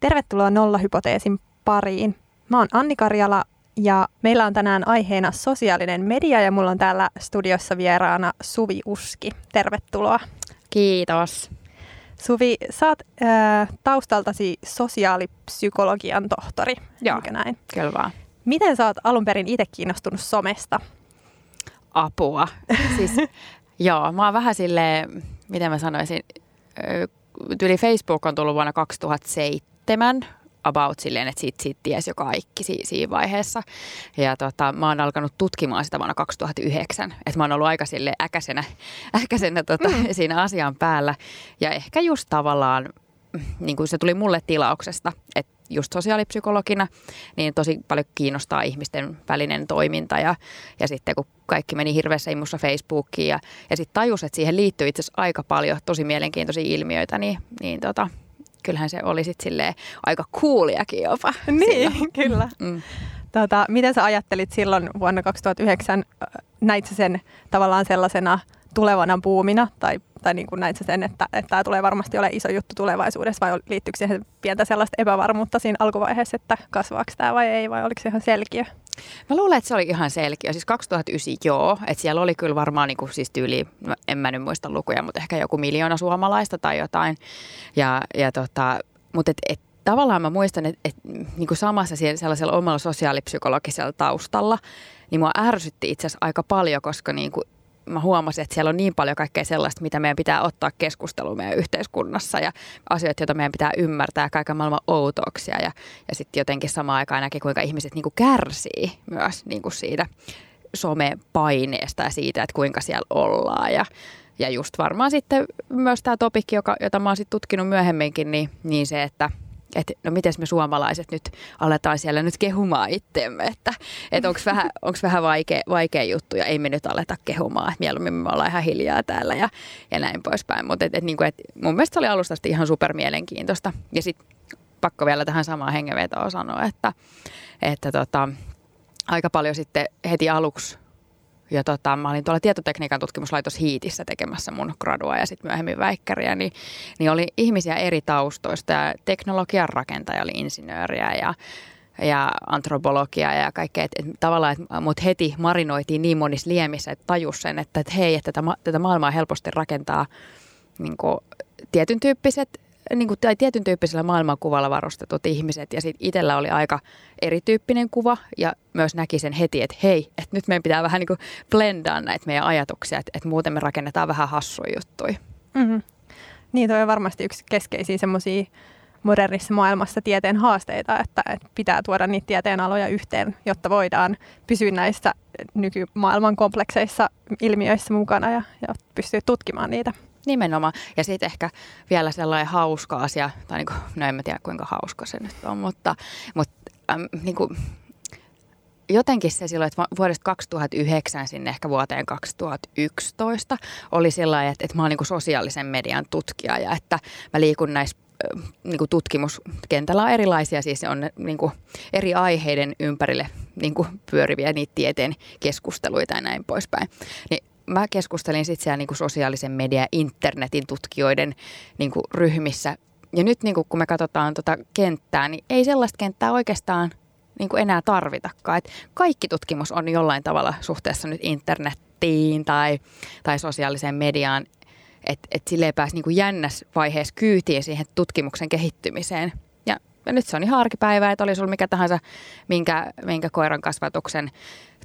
Tervetuloa Nollahypoteesin pariin. Mä oon Anni Karjala ja meillä on tänään aiheena sosiaalinen media ja mulla on täällä studiossa vieraana Suvi Uski. Tervetuloa. Kiitos. Suvi, sä oot äh, taustaltasi sosiaalipsykologian tohtori, Joo. eikö näin? Kyllä vaan. Miten sä oot alun perin itse kiinnostunut somesta? Apua. Siis, joo, mä oon vähän silleen, miten mä sanoisin, ö, tyyli Facebook on tullut vuonna 2007 about silleen, että siitä, siitä tiesi jo kaikki si, siinä vaiheessa. Ja tota, mä oon alkanut tutkimaan sitä vuonna 2009. Että mä oon ollut aika sille äkäisenä, äkäisenä tota, mm. siinä asian päällä. Ja ehkä just tavallaan, niin kuin se tuli mulle tilauksesta, että just sosiaalipsykologina, niin tosi paljon kiinnostaa ihmisten välinen toiminta ja, ja sitten kun kaikki meni hirveässä imussa Facebookiin ja, ja sitten tajus, että siihen liittyy itse asiassa aika paljon tosi mielenkiintoisia ilmiöitä, niin, niin tota, kyllähän se oli silleen aika kuuliakin jopa. Niin, kyllä. Mm. Tota, miten sä ajattelit silloin vuonna 2009, äh, näit sä sen tavallaan sellaisena tulevana buumina, tai, tai niin kuin näit sä sen, että, että tämä tulee varmasti ole iso juttu tulevaisuudessa, vai liittyykö siihen pientä sellaista epävarmuutta siinä alkuvaiheessa, että kasvaako tämä vai ei, vai oliko se ihan selkeä? Mä luulen, että se oli ihan selkeä. Siis 2009 joo, että siellä oli kyllä varmaan niin kuin, siis tyyli, en mä nyt muista lukuja, mutta ehkä joku miljoona suomalaista tai jotain. Ja, ja tota, mutta et, et, tavallaan mä muistan, että et, niin samassa siellä, sellaisella omalla sosiaalipsykologisella taustalla, niin mua ärsytti itse asiassa aika paljon, koska niin kuin mä huomasin, että siellä on niin paljon kaikkea sellaista, mitä meidän pitää ottaa keskusteluun meidän yhteiskunnassa ja asioita, joita meidän pitää ymmärtää, kaiken maailman outouksia ja, ja sitten jotenkin samaan aikaan näki, kuinka ihmiset niin kuin kärsii myös niin kuin siitä somepaineesta ja siitä, että kuinka siellä ollaan. Ja, ja just varmaan sitten myös tämä topikki, joka, jota mä oon sitten tutkinut myöhemminkin, niin, niin se, että – että no miten me suomalaiset nyt aletaan siellä nyt kehumaan itsemme, että, että onko vähän, onks vähän vaikea, vaikea juttu ja ei me nyt aleta kehumaan, että mieluummin me ollaan ihan hiljaa täällä ja, ja näin poispäin. Mutta et, et, niin et, mun mielestä se oli alusta ihan super mielenkiintoista. Ja sitten pakko vielä tähän samaan hengenvetoon sanoa, että, että tota, aika paljon sitten heti aluksi ja tota, mä olin tuolla tietotekniikan tutkimuslaitos Hiitissä tekemässä mun gradua ja sitten myöhemmin väikkäriä, niin, niin oli ihmisiä eri taustoista ja teknologian rakentaja oli insinööriä ja ja antropologia ja kaikkea. Että et, tavallaan, että mut heti marinoitiin niin monissa liemissä, että tajus sen, että et, hei, että tätä, tätä maailmaa helposti rakentaa niin kuin, tietyn tyyppiset niin kuin, tai tietyn tyyppisellä maailmankuvalla varustetut ihmiset ja sitten itsellä oli aika erityyppinen kuva ja myös näki sen heti, että hei, että nyt meidän pitää vähän niin kuin blendaa näitä meidän ajatuksia, että, että muuten me rakennetaan vähän hassuja juttuja. Mm-hmm. Niin, toi on varmasti yksi keskeisiä semmoisia modernissa maailmassa tieteen haasteita, että, että pitää tuoda niitä tieteen aloja yhteen, jotta voidaan pysyä näissä nykymaailman komplekseissa ilmiöissä mukana ja, ja pystyä tutkimaan niitä. Nimenomaan. Ja sitten ehkä vielä sellainen hauska asia, tai niin kuin, no en mä tiedä kuinka hauska se nyt on, mutta, mutta äm, niin kuin, jotenkin se silloin, että vuodesta 2009 sinne ehkä vuoteen 2011 oli sellainen, että, että mä oon niin kuin sosiaalisen median tutkija ja että mä liikun näissä niin kuin tutkimuskentällä on erilaisia, siis on niin kuin eri aiheiden ympärille niin kuin pyöriviä niitä tieteen keskusteluita ja näin poispäin. Niin mä keskustelin sitten siellä niinku sosiaalisen median internetin tutkijoiden niinku ryhmissä. Ja nyt niinku, kun me katsotaan tota kenttää, niin ei sellaista kenttää oikeastaan niinku enää tarvitakaan. Et kaikki tutkimus on jollain tavalla suhteessa nyt internettiin tai, tai sosiaaliseen mediaan. Että et sille ei pääse niinku jännässä vaiheessa kyytiin siihen tutkimuksen kehittymiseen. Ja, ja nyt se on ihan arkipäivää, että oli sulla mikä tahansa, minkä, minkä koiran kasvatuksen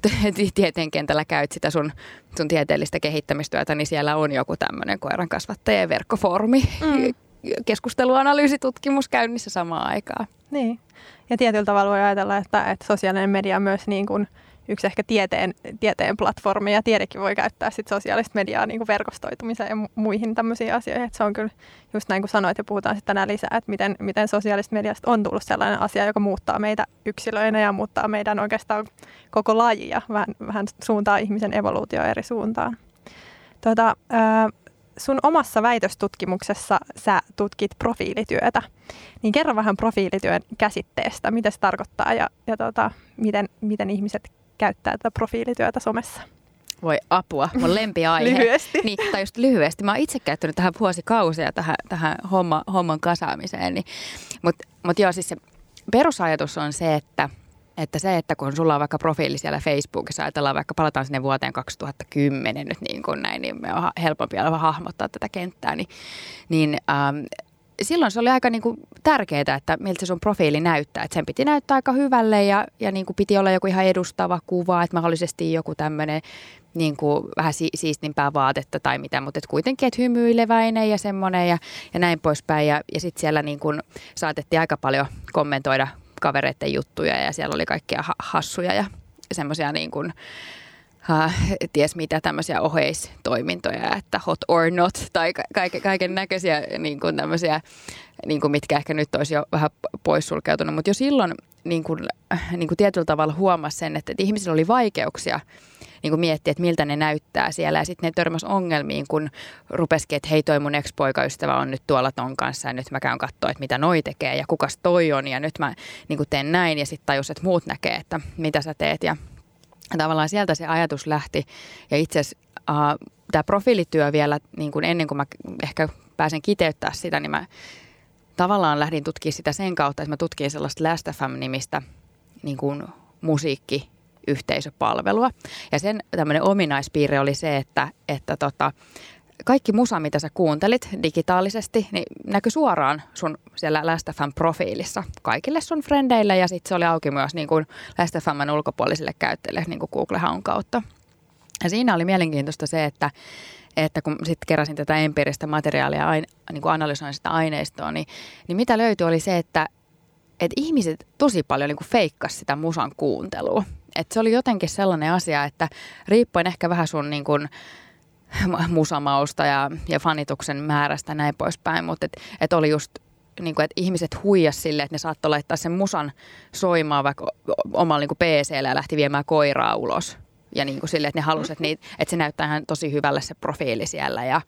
tieteen kentällä käyt sitä sun, sun tieteellistä kehittämistyötä, niin siellä on joku tämmöinen koiran kasvattajien verkkofoorumi. Mm. Keskusteluanalyysitutkimus käynnissä samaan aikaan. Niin. Ja tietyllä tavalla voi ajatella, että, että sosiaalinen media on myös niin kuin yksi ehkä tieteen, tieteen platformi ja tiedekin voi käyttää sit sosiaalista mediaa niin kuin verkostoitumiseen ja muihin tämmöisiin asioihin. Et se on kyllä just näin kuin sanoit ja puhutaan sitten tänään lisää, että miten, miten sosiaalista mediasta on tullut sellainen asia, joka muuttaa meitä yksilöinä ja muuttaa meidän oikeastaan koko lajia, vähän, vähän suuntaa ihmisen evoluutio eri suuntaan. Tota, ö, sun omassa väitöstutkimuksessa sä tutkit profiilityötä. Niin kerro vähän profiilityön käsitteestä, mitä se tarkoittaa ja, ja tota, miten, miten ihmiset käyttää tätä profiilityötä somessa. Voi apua, mun lempiaihe. lyhyesti. Niin, tai just lyhyesti. Mä oon itse käyttänyt tähän vuosikausia tähän, tähän homma, homman kasaamiseen. Niin. Mutta mut joo, siis se perusajatus on se, että, että se, että kun sulla on vaikka profiili siellä Facebookissa, ajatellaan vaikka palataan sinne vuoteen 2010 nyt niin kuin näin, niin me on helpompi olla hahmottaa tätä kenttää, niin, niin ähm, silloin se oli aika niin kuin tärkeää, että miltä se sun profiili näyttää. Että sen piti näyttää aika hyvälle ja, ja niin kuin piti olla joku ihan edustava kuva, että mahdollisesti joku tämmöinen niin kuin vähän si- siistimpää vaatetta tai mitä, mutta et kuitenkin, että hymyileväinen ja semmoinen ja, ja näin poispäin. Ja, ja sitten siellä niin kuin saatettiin aika paljon kommentoida kavereiden juttuja ja siellä oli kaikkia ha- hassuja ja semmoisia niin kuin, uh, ties mitä tämmöisiä oheistoimintoja, että hot or not tai ka- kaiken näköisiä niin kuin tämmöisiä, niin kuin mitkä ehkä nyt olisi jo vähän poissulkeutunut. Mutta jo silloin niin kuin, niin kuin tietyllä tavalla huomasi sen, että, että ihmisillä oli vaikeuksia niin kuin miettiä, että miltä ne näyttää siellä. Ja sitten ne törmäs ongelmiin, kun rupesikin, että hei toi mun ex-poikaystävä on nyt tuolla ton kanssa ja nyt mä käyn katsoa, että mitä noi tekee ja kukas toi on ja nyt mä niin kuin teen näin ja sitten tajus, että muut näkee, että mitä sä teet ja tavallaan sieltä se ajatus lähti ja itse asiassa uh, tämä profiilityö vielä niin kuin ennen kuin mä ehkä pääsen kiteyttää sitä, niin mä tavallaan lähdin tutkimaan sitä sen kautta, että mä tutkin sellaista Last FM-nimistä niin kuin musiikki yhteisöpalvelua. Ja sen tämmöinen ominaispiirre oli se, että, että tota, kaikki musa, mitä sä kuuntelit digitaalisesti, niin näkyi suoraan sun siellä LastFM profiilissa kaikille sun frendeille ja sitten se oli auki myös niin kuin LastFMn ulkopuolisille käyttäjille niin kuin Google-haun kautta. Ja siinä oli mielenkiintoista se, että, että kun sitten keräsin tätä empiiristä materiaalia, ain, niin kuin analysoin sitä aineistoa, niin, niin mitä löytyi oli se, että, että ihmiset tosi paljon niin feikkasi sitä musan kuuntelua. Et se oli jotenkin sellainen asia, että riippuen ehkä vähän sun niin kuin, musamausta ja, ja fanituksen määrästä näin poispäin, mutta et, et oli just niin kuin, että ihmiset huijas sille, että ne saattoi laittaa sen musan soimaan vaikka omalla niin PCllä ja lähti viemään koiraa ulos. Ja niin kuin sille, että ne halusivat, että, niitä, että se näyttää ihan tosi hyvälle se profiili siellä. Ja,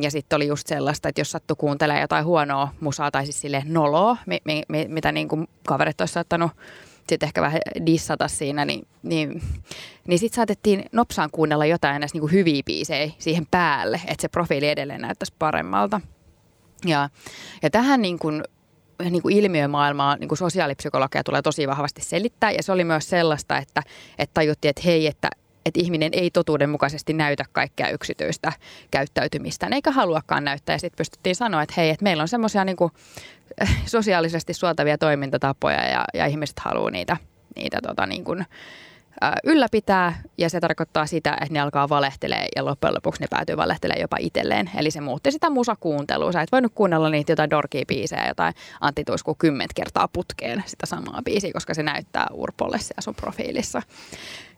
ja sitten oli just sellaista, että jos sattui kuuntelemaan jotain huonoa musaa tai siis sille noloa, mi, mi, mi, mitä niin kuin kaverit olisi saattanut sitten ehkä vähän dissata siinä, niin, niin, niin sitten saatettiin nopsaan kuunnella jotain näistä niin hyviä biisejä siihen päälle, että se profiili edelleen näyttäisi paremmalta. Ja, ja tähän niin kuin, niin kuin ilmiömaailmaa niin kuin sosiaalipsykologia tulee tosi vahvasti selittää. Ja se oli myös sellaista, että, että tajuttiin, että hei, että, että ihminen ei totuudenmukaisesti näytä kaikkea yksityistä käyttäytymistä, eikä haluakaan näyttää. Ja sitten pystyttiin sanoa, että hei, että meillä on semmoisia niin sosiaalisesti suotavia toimintatapoja ja, ja ihmiset haluaa niitä, niitä tota, niin kuin, ylläpitää ja se tarkoittaa sitä, että ne alkaa valehtelee ja loppujen lopuksi ne päätyy valehtelemaan jopa itselleen. Eli se muutti sitä musakuuntelua. Sä et voinut kuunnella niitä jotain dorkia biisejä, jotain Antti Tuisku kymmentä kertaa putkeen sitä samaa biisiä, koska se näyttää Urpolle siellä sun profiilissa.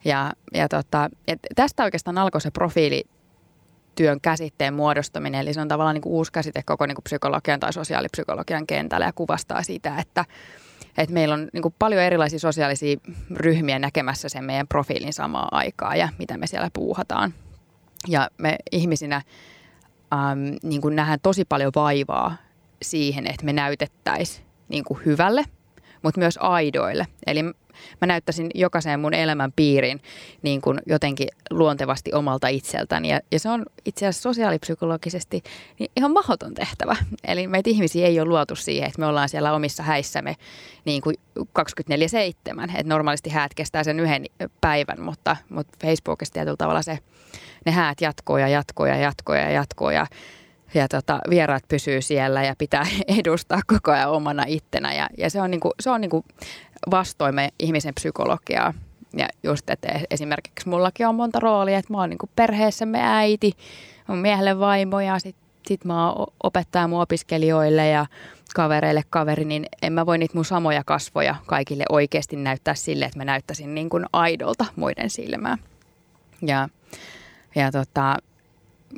Ja, ja tota, et tästä oikeastaan alkoi se profiili työn käsitteen muodostaminen. Eli se on tavallaan niin kuin uusi käsite koko niin kuin psykologian tai sosiaalipsykologian kentällä ja kuvastaa sitä, että, että meillä on niin paljon erilaisia sosiaalisia ryhmiä näkemässä sen meidän profiilin samaa aikaa ja mitä me siellä puuhataan. Ja me ihmisinä äm, niin kuin nähdään tosi paljon vaivaa siihen, että me näytettäisiin niin hyvälle, mutta myös aidoille. Eli mä näyttäisin jokaiseen mun elämän piiriin niin kuin jotenkin luontevasti omalta itseltäni. Ja, ja se on itse asiassa sosiaalipsykologisesti niin ihan mahdoton tehtävä. Eli meitä ihmisiä ei ole luotu siihen, että me ollaan siellä omissa häissämme niin kuin 24-7. Että normaalisti häät kestää sen yhden päivän, mutta, mutta Facebookissa tietyllä tavalla se, ne häät jatkoo ja jatkoo ja jatkoo ja tota, vieraat pysyy siellä ja pitää edustaa koko ajan omana ittenä. Ja, ja se on, niinku, se on niinku vastoin me ihmisen psykologiaa. Ja just, että esimerkiksi mullakin on monta roolia, että mä oon niinku perheessämme äiti, mun miehelle vaimo ja sit, sit mä oon opettaja mun opiskelijoille ja kavereille kaveri, niin en mä voi niitä mun samoja kasvoja kaikille oikeasti näyttää sille, että mä näyttäisin niin kuin aidolta muiden silmään. Ja, ja tota,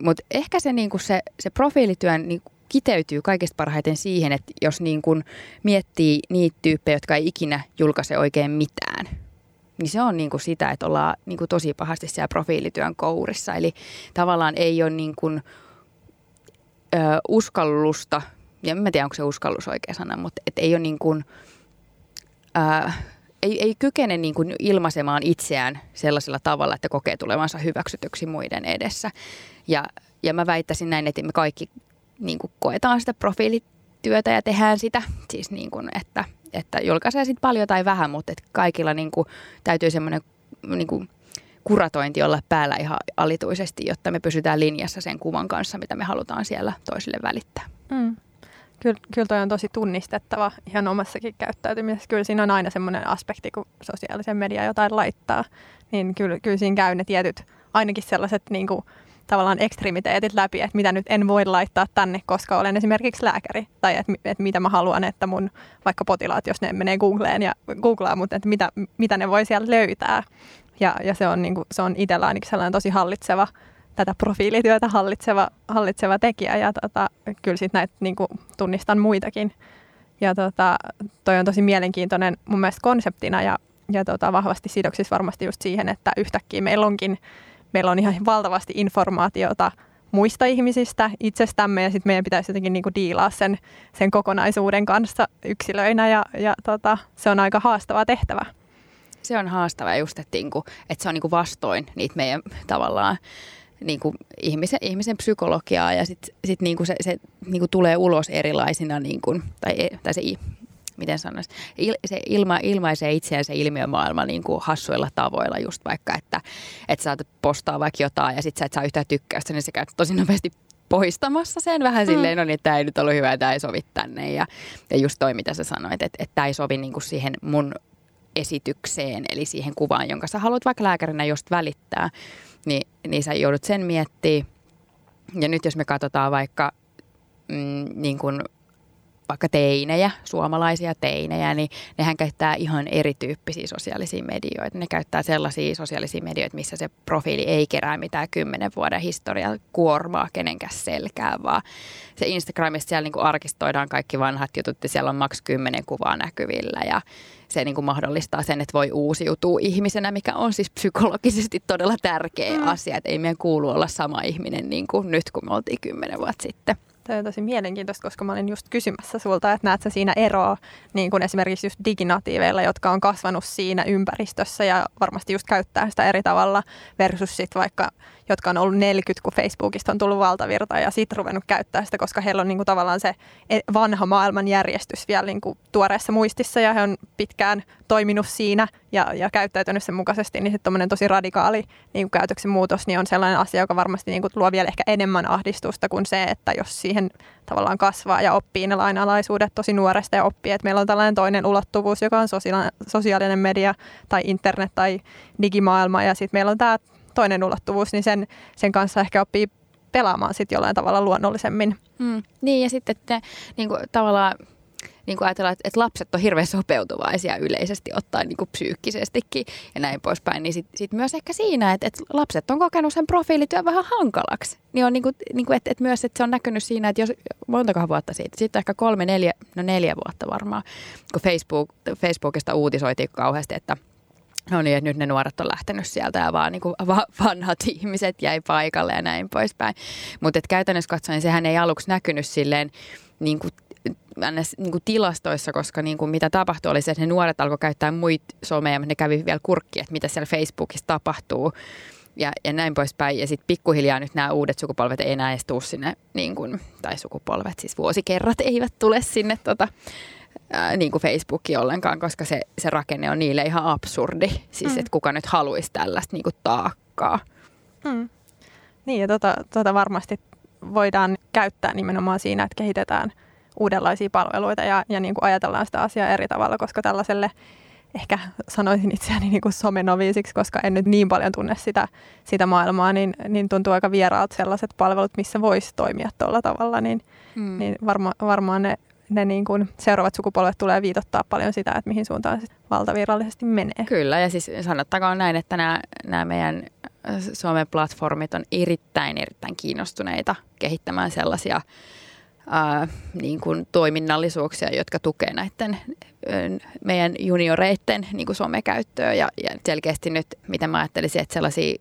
mutta ehkä se, niin kuin se, se profiilityön niin kiteytyy kaikista parhaiten siihen, että jos niin kuin miettii niitä tyyppejä, jotka ei ikinä julkaise oikein mitään, niin se on niin kuin sitä, että ollaan niin kuin tosi pahasti siellä profiilityön kourissa. Eli tavallaan ei ole niin kuin, ö, uskallusta, ja en tiedä onko se uskallus oikea sana, mutta et ei ole niin kuin, ö, ei, ei kykene niin kuin ilmaisemaan itseään sellaisella tavalla, että kokee tulevansa hyväksytyksi muiden edessä. Ja, ja mä väittäisin näin, että me kaikki niin kuin koetaan sitä profiilityötä ja tehdään sitä. Siis niin kuin, että, että julkaisee sitten paljon tai vähän, mutta että kaikilla niin kuin täytyy semmoinen niin kuin kuratointi olla päällä ihan alituisesti, jotta me pysytään linjassa sen kuvan kanssa, mitä me halutaan siellä toisille välittää. Mm. Kyllä, kyllä toi on tosi tunnistettava ihan omassakin käyttäytymisessä. Kyllä siinä on aina semmoinen aspekti, kun sosiaalisen median jotain laittaa, niin kyllä, kyllä siinä käy ne tietyt, ainakin sellaiset niin kuin, tavallaan ekstremiteetit läpi, että mitä nyt en voi laittaa tänne, koska olen esimerkiksi lääkäri. Tai että, että mitä mä haluan, että mun vaikka potilaat, jos ne menee Googleen ja googlaa, mutta että mitä, mitä ne voi siellä löytää. Ja, ja se on, niin kuin, se on itsellä ainakin sellainen tosi hallitseva tätä profiilityötä hallitseva, hallitseva tekijä ja tota, kyllä sitten näitä niin kuin, tunnistan muitakin. Ja tota, toi on tosi mielenkiintoinen mun mielestä konseptina ja, ja tota, vahvasti sidoksissa varmasti just siihen, että yhtäkkiä meillä onkin, meillä on ihan valtavasti informaatiota muista ihmisistä, itsestämme ja sitten meidän pitäisi jotenkin niinku diilaa sen, sen kokonaisuuden kanssa yksilöinä ja, ja tota, se on aika haastava tehtävä. Se on haastava just, että, niinku, että se on niinku vastoin niitä meidän tavallaan niin kuin ihmisen, ihmisen psykologiaa ja sitten sit niin kuin se, se niin kuin tulee ulos erilaisina, niin kuin, tai, tai se miten sanoisi, il, se ilma, ilmaisee itseään se ilmiömaailma niin kuin hassuilla tavoilla just vaikka, että, että sä postaa vaikka jotain ja sitten sä et saa yhtään tykkäystä, niin sä käyt tosi nopeasti poistamassa sen vähän mm. silleen, no niin, että tämä ei nyt ollut hyvä, tämä ei sovi tänne. Ja, ja just toi, mitä sä sanoit, että, että tämä ei sovi niin kuin siihen mun esitykseen, eli siihen kuvaan, jonka sä haluat vaikka lääkärinä just välittää niin, niin sä joudut sen miettimään. Ja nyt jos me katsotaan vaikka mm, niin kuin vaikka teinejä, suomalaisia teinejä, niin nehän käyttää ihan erityyppisiä sosiaalisia medioita. Ne käyttää sellaisia sosiaalisia medioita, missä se profiili ei kerää mitään kymmenen vuoden historiaa kuormaa kenenkään selkää, vaan se Instagramissa siellä niin kuin arkistoidaan kaikki vanhat jutut ja siellä on maks kymmenen kuvaa näkyvillä ja se niin kuin mahdollistaa sen, että voi uusiutua ihmisenä, mikä on siis psykologisesti todella tärkeä mm. asia, että ei meidän kuulu olla sama ihminen niin kuin nyt, kun me oltiin kymmenen vuotta sitten. Tämä on tosi mielenkiintoista, koska mä olin just kysymässä sulta, että näet sä siinä eroa niin kuin esimerkiksi just diginatiiveilla, jotka on kasvanut siinä ympäristössä ja varmasti just käyttää sitä eri tavalla versus sit vaikka, jotka on ollut 40, kun Facebookista on tullut valtavirta ja sitten ruvennut käyttää sitä, koska heillä on niin kuin tavallaan se e, vanha maailman järjestys vielä niin kuin tuoreessa muistissa ja he on pitkään toiminut siinä ja, ja käyttäytynyt sen mukaisesti, niin sitten tosi radikaali niin kuin käytöksen muutos niin on sellainen asia, joka varmasti niin kuin luo vielä ehkä enemmän ahdistusta kuin se, että jos siihen tavallaan kasvaa ja oppii ne lainalaisuudet tosi nuoresta ja oppii, että meillä on tällainen toinen ulottuvuus, joka on sosiaalinen media tai internet tai digimaailma ja sitten meillä on tämä toinen ulottuvuus, niin sen, sen kanssa ehkä oppii pelaamaan sitten jollain tavalla luonnollisemmin. Mm, niin ja sitten että niin kuin, tavallaan niin kuin ajatellaan, että, että lapset on hirveän sopeutuvaisia yleisesti ottaen niin kuin psyykkisestikin ja näin poispäin, niin sitten sit myös ehkä siinä, että, että lapset on kokenut sen profiilityön vähän hankalaksi. Niin on niin kuin, niin kuin, että, että myös että se on näkynyt siinä, että jos montakohan vuotta siitä, sitten ehkä kolme, neljä, no neljä vuotta varmaan, kun Facebook, Facebookista uutisoitiin kauheasti, että No niin, että nyt ne nuoret on lähtenyt sieltä ja vaan niin kuin vanhat ihmiset jäi paikalle ja näin poispäin. Mutta käytännössä katsoen sehän ei aluksi näkynyt silleen niin kuin niin kuin tilastoissa, koska niin kuin mitä tapahtui oli se, että ne nuoret alkoi käyttää muita someja, mutta ne kävi vielä kurkki, että mitä siellä Facebookissa tapahtuu ja, ja näin poispäin. Ja sitten pikkuhiljaa nyt nämä uudet sukupolvet ei enää edes tule sinne, niin kuin, tai sukupolvet, siis vuosikerrat eivät tule sinne tota, ää, niin kuin Facebookiin ollenkaan, koska se, se rakenne on niille ihan absurdi. Siis mm. että kuka nyt haluaisi tällaista niin kuin taakkaa. Mm. Niin ja tota, tota varmasti voidaan käyttää nimenomaan siinä, että kehitetään – uudenlaisia palveluita ja, ja niin kuin ajatellaan sitä asiaa eri tavalla, koska tällaiselle ehkä sanoisin itseäni niin kuin somenoviisiksi, koska en nyt niin paljon tunne sitä, sitä maailmaa, niin, niin tuntuu aika vieraalta sellaiset palvelut, missä voisi toimia tuolla tavalla, niin, hmm. niin varma, varmaan ne, ne niin kuin seuraavat sukupolvet tulee viitottaa paljon sitä, että mihin suuntaan se valtavirallisesti menee. Kyllä, ja siis sanottakoon näin, että nämä, nämä meidän Suomen platformit on erittäin, erittäin kiinnostuneita kehittämään sellaisia ää, niin kuin toiminnallisuuksia, jotka tukee näiden meidän junioreiden niin kuin somekäyttöä ja, ja selkeästi nyt, mitä mä ajattelisin, että sellaisia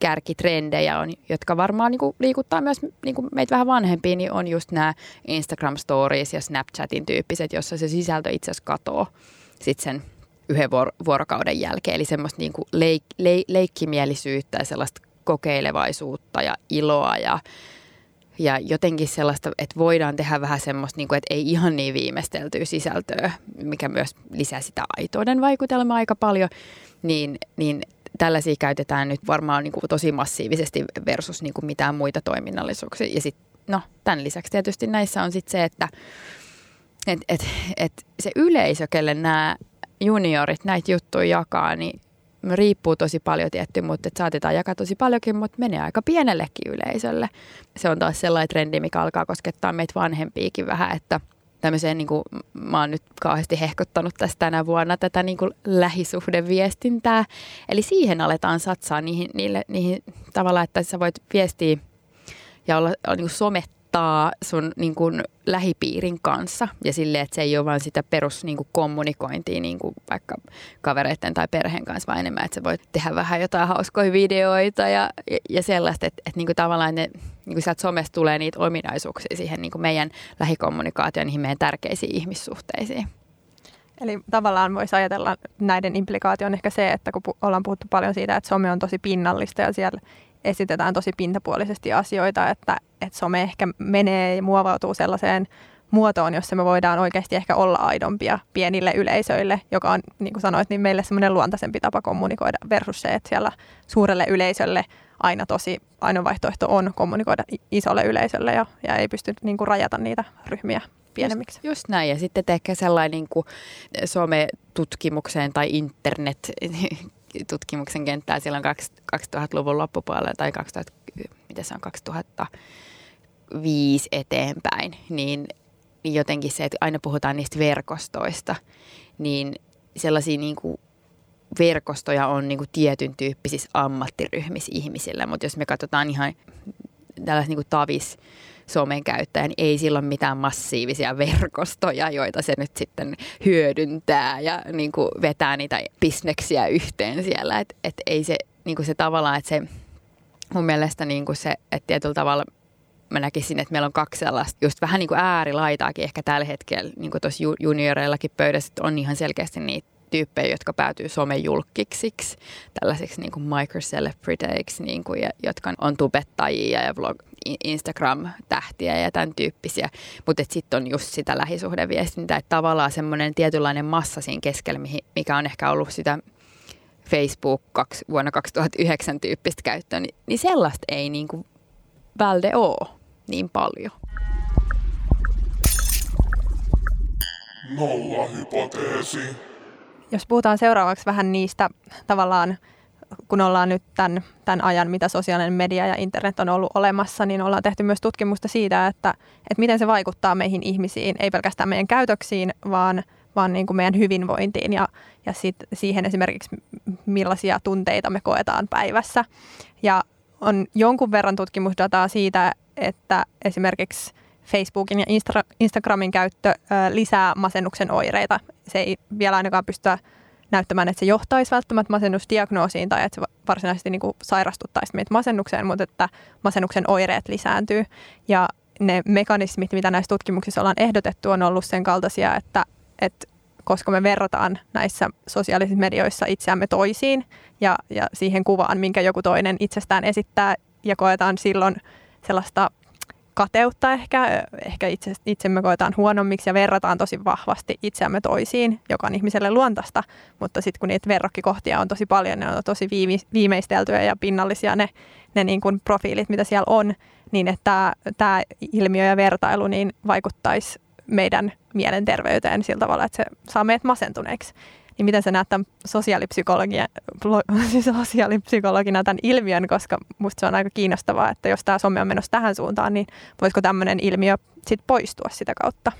kärkitrendejä on, jotka varmaan niin kuin liikuttaa myös niin kuin meitä vähän vanhempia, niin on just nämä Instagram Stories ja Snapchatin tyyppiset, jossa se sisältö itse asiassa katoo sitten sen yhden vuor- vuorokauden jälkeen. Eli semmoista niin kuin leik- leik- leikkimielisyyttä ja sellaista kokeilevaisuutta ja iloa ja, ja jotenkin sellaista, että voidaan tehdä vähän semmoista, niin kuin, että ei ihan niin viimeisteltyä sisältöä, mikä myös lisää sitä aitouden vaikutelmaa aika paljon, niin, niin tällaisia käytetään nyt varmaan niin kuin tosi massiivisesti versus niin kuin mitään muita toiminnallisuuksia. Ja sitten, no, tämän lisäksi tietysti näissä on sitten se, että et, et, et se yleisö, kelle nämä juniorit näitä juttuja jakaa, niin riippuu tosi paljon tietty, mutta että saatetaan jakaa tosi paljonkin, mutta menee aika pienellekin yleisölle. Se on taas sellainen trendi, mikä alkaa koskettaa meitä vanhempiakin vähän, että tämmöiseen, niin kuin, mä oon nyt kauheasti hehkottanut tästä tänä vuonna tätä niin kuin lähisuhdeviestintää. Eli siihen aletaan satsaa niihin, niille, niihin tavalla, että sä voit viestiä ja olla, olla niin kuin somettaa kohtaa sun niin kuin, lähipiirin kanssa ja silleen, että se ei ole vain sitä perus niin kuin, kommunikointia niin kuin, vaikka kavereiden tai perheen kanssa, vaan enemmän, että sä voit tehdä vähän jotain hauskoja videoita ja, ja, ja sellaista, että, että niin kuin, tavallaan ne, niin kuin sieltä somesta tulee niitä ominaisuuksia siihen niin kuin meidän lähikommunikaatioon, niihin meidän tärkeisiin ihmissuhteisiin. Eli tavallaan voisi ajatella näiden implikaatio on ehkä se, että kun ollaan puhuttu paljon siitä, että some on tosi pinnallista ja siellä esitetään tosi pintapuolisesti asioita, että, että some ehkä menee ja muovautuu sellaiseen muotoon, jossa me voidaan oikeasti ehkä olla aidompia pienille yleisöille, joka on, niin kuin sanoit, niin meille semmoinen luontaisempi tapa kommunikoida versus se, että siellä suurelle yleisölle aina tosi ainoa vaihtoehto on kommunikoida isolle yleisölle ja, ja ei pysty niin kuin rajata niitä ryhmiä pienemmiksi. Just, just näin. Ja sitten ehkä sellainen niin kuin some-tutkimukseen tai internet tutkimuksen kenttää silloin 2000-luvun loppupuolella tai 2000, mitä se on, 2005 eteenpäin, niin, jotenkin se, että aina puhutaan niistä verkostoista, niin sellaisia niin kuin verkostoja on niin kuin tietyn tyyppisissä ammattiryhmissä ihmisillä, mutta jos me katsotaan ihan tällaisia niin kuin tavis somen käyttäjä, niin ei silloin mitään massiivisia verkostoja, joita se nyt sitten hyödyntää ja niin kuin vetää niitä bisneksiä yhteen siellä. Että et ei se, niin kuin se tavallaan, että se mun mielestä niin kuin se, että tietyllä tavalla mä näkisin, että meillä on kaksi sellaista, just vähän niin kuin äärilaitaakin ehkä tällä hetkellä, niin kuin tuossa junioreillakin pöydässä, on ihan selkeästi niitä tyyppejä, jotka päätyy somejulkkiksi, tällaisiksi niin kuin microcelebriteiksi, niin kuin, jotka on tubettajia ja blog, Instagram-tähtiä ja tämän tyyppisiä. Mutta sitten on just sitä lähisuhdeviestintää, että tavallaan semmoinen tietynlainen massa siinä keskellä, mikä on ehkä ollut sitä Facebook kaksi, vuonna 2009 tyyppistä käyttöä, niin, niin sellaista ei niin kuin välde ole niin paljon. Nolla hypoteesi. Jos puhutaan seuraavaksi vähän niistä tavallaan kun ollaan nyt tämän, tämän ajan, mitä sosiaalinen media ja internet on ollut olemassa, niin ollaan tehty myös tutkimusta siitä, että, että miten se vaikuttaa meihin ihmisiin, ei pelkästään meidän käytöksiin, vaan, vaan niin kuin meidän hyvinvointiin ja, ja sit siihen esimerkiksi millaisia tunteita me koetaan päivässä. Ja on jonkun verran tutkimusdataa siitä, että esimerkiksi Facebookin ja Instagramin käyttö lisää masennuksen oireita. Se ei vielä ainakaan pystytä näyttämään, että se johtaisi välttämättä masennusdiagnoosiin tai että se varsinaisesti niin kuin sairastuttaisi meitä masennukseen, mutta että masennuksen oireet lisääntyy. Ja ne mekanismit, mitä näissä tutkimuksissa ollaan ehdotettu, on ollut sen kaltaisia, että, että koska me verrataan näissä sosiaalisissa medioissa itseämme toisiin ja, ja siihen kuvaan, minkä joku toinen itsestään esittää ja koetaan silloin sellaista kateutta ehkä, ehkä itse, itsemme koetaan huonommiksi ja verrataan tosi vahvasti itseämme toisiin, joka on ihmiselle luontaista, mutta sitten kun niitä verrokkikohtia on tosi paljon, ne on tosi viimeisteltyjä ja pinnallisia ne, ne niin kuin profiilit, mitä siellä on, niin että tämä ilmiö ja vertailu niin vaikuttaisi meidän mielenterveyteen sillä tavalla, että se saa meidät masentuneeksi niin miten sä näet tämän sosiaalipsykologia, sosiaalipsykologina tämän ilmiön, koska musta se on aika kiinnostavaa, että jos tämä some on menossa tähän suuntaan, niin voisiko tämmöinen ilmiö sitten poistua sitä kautta?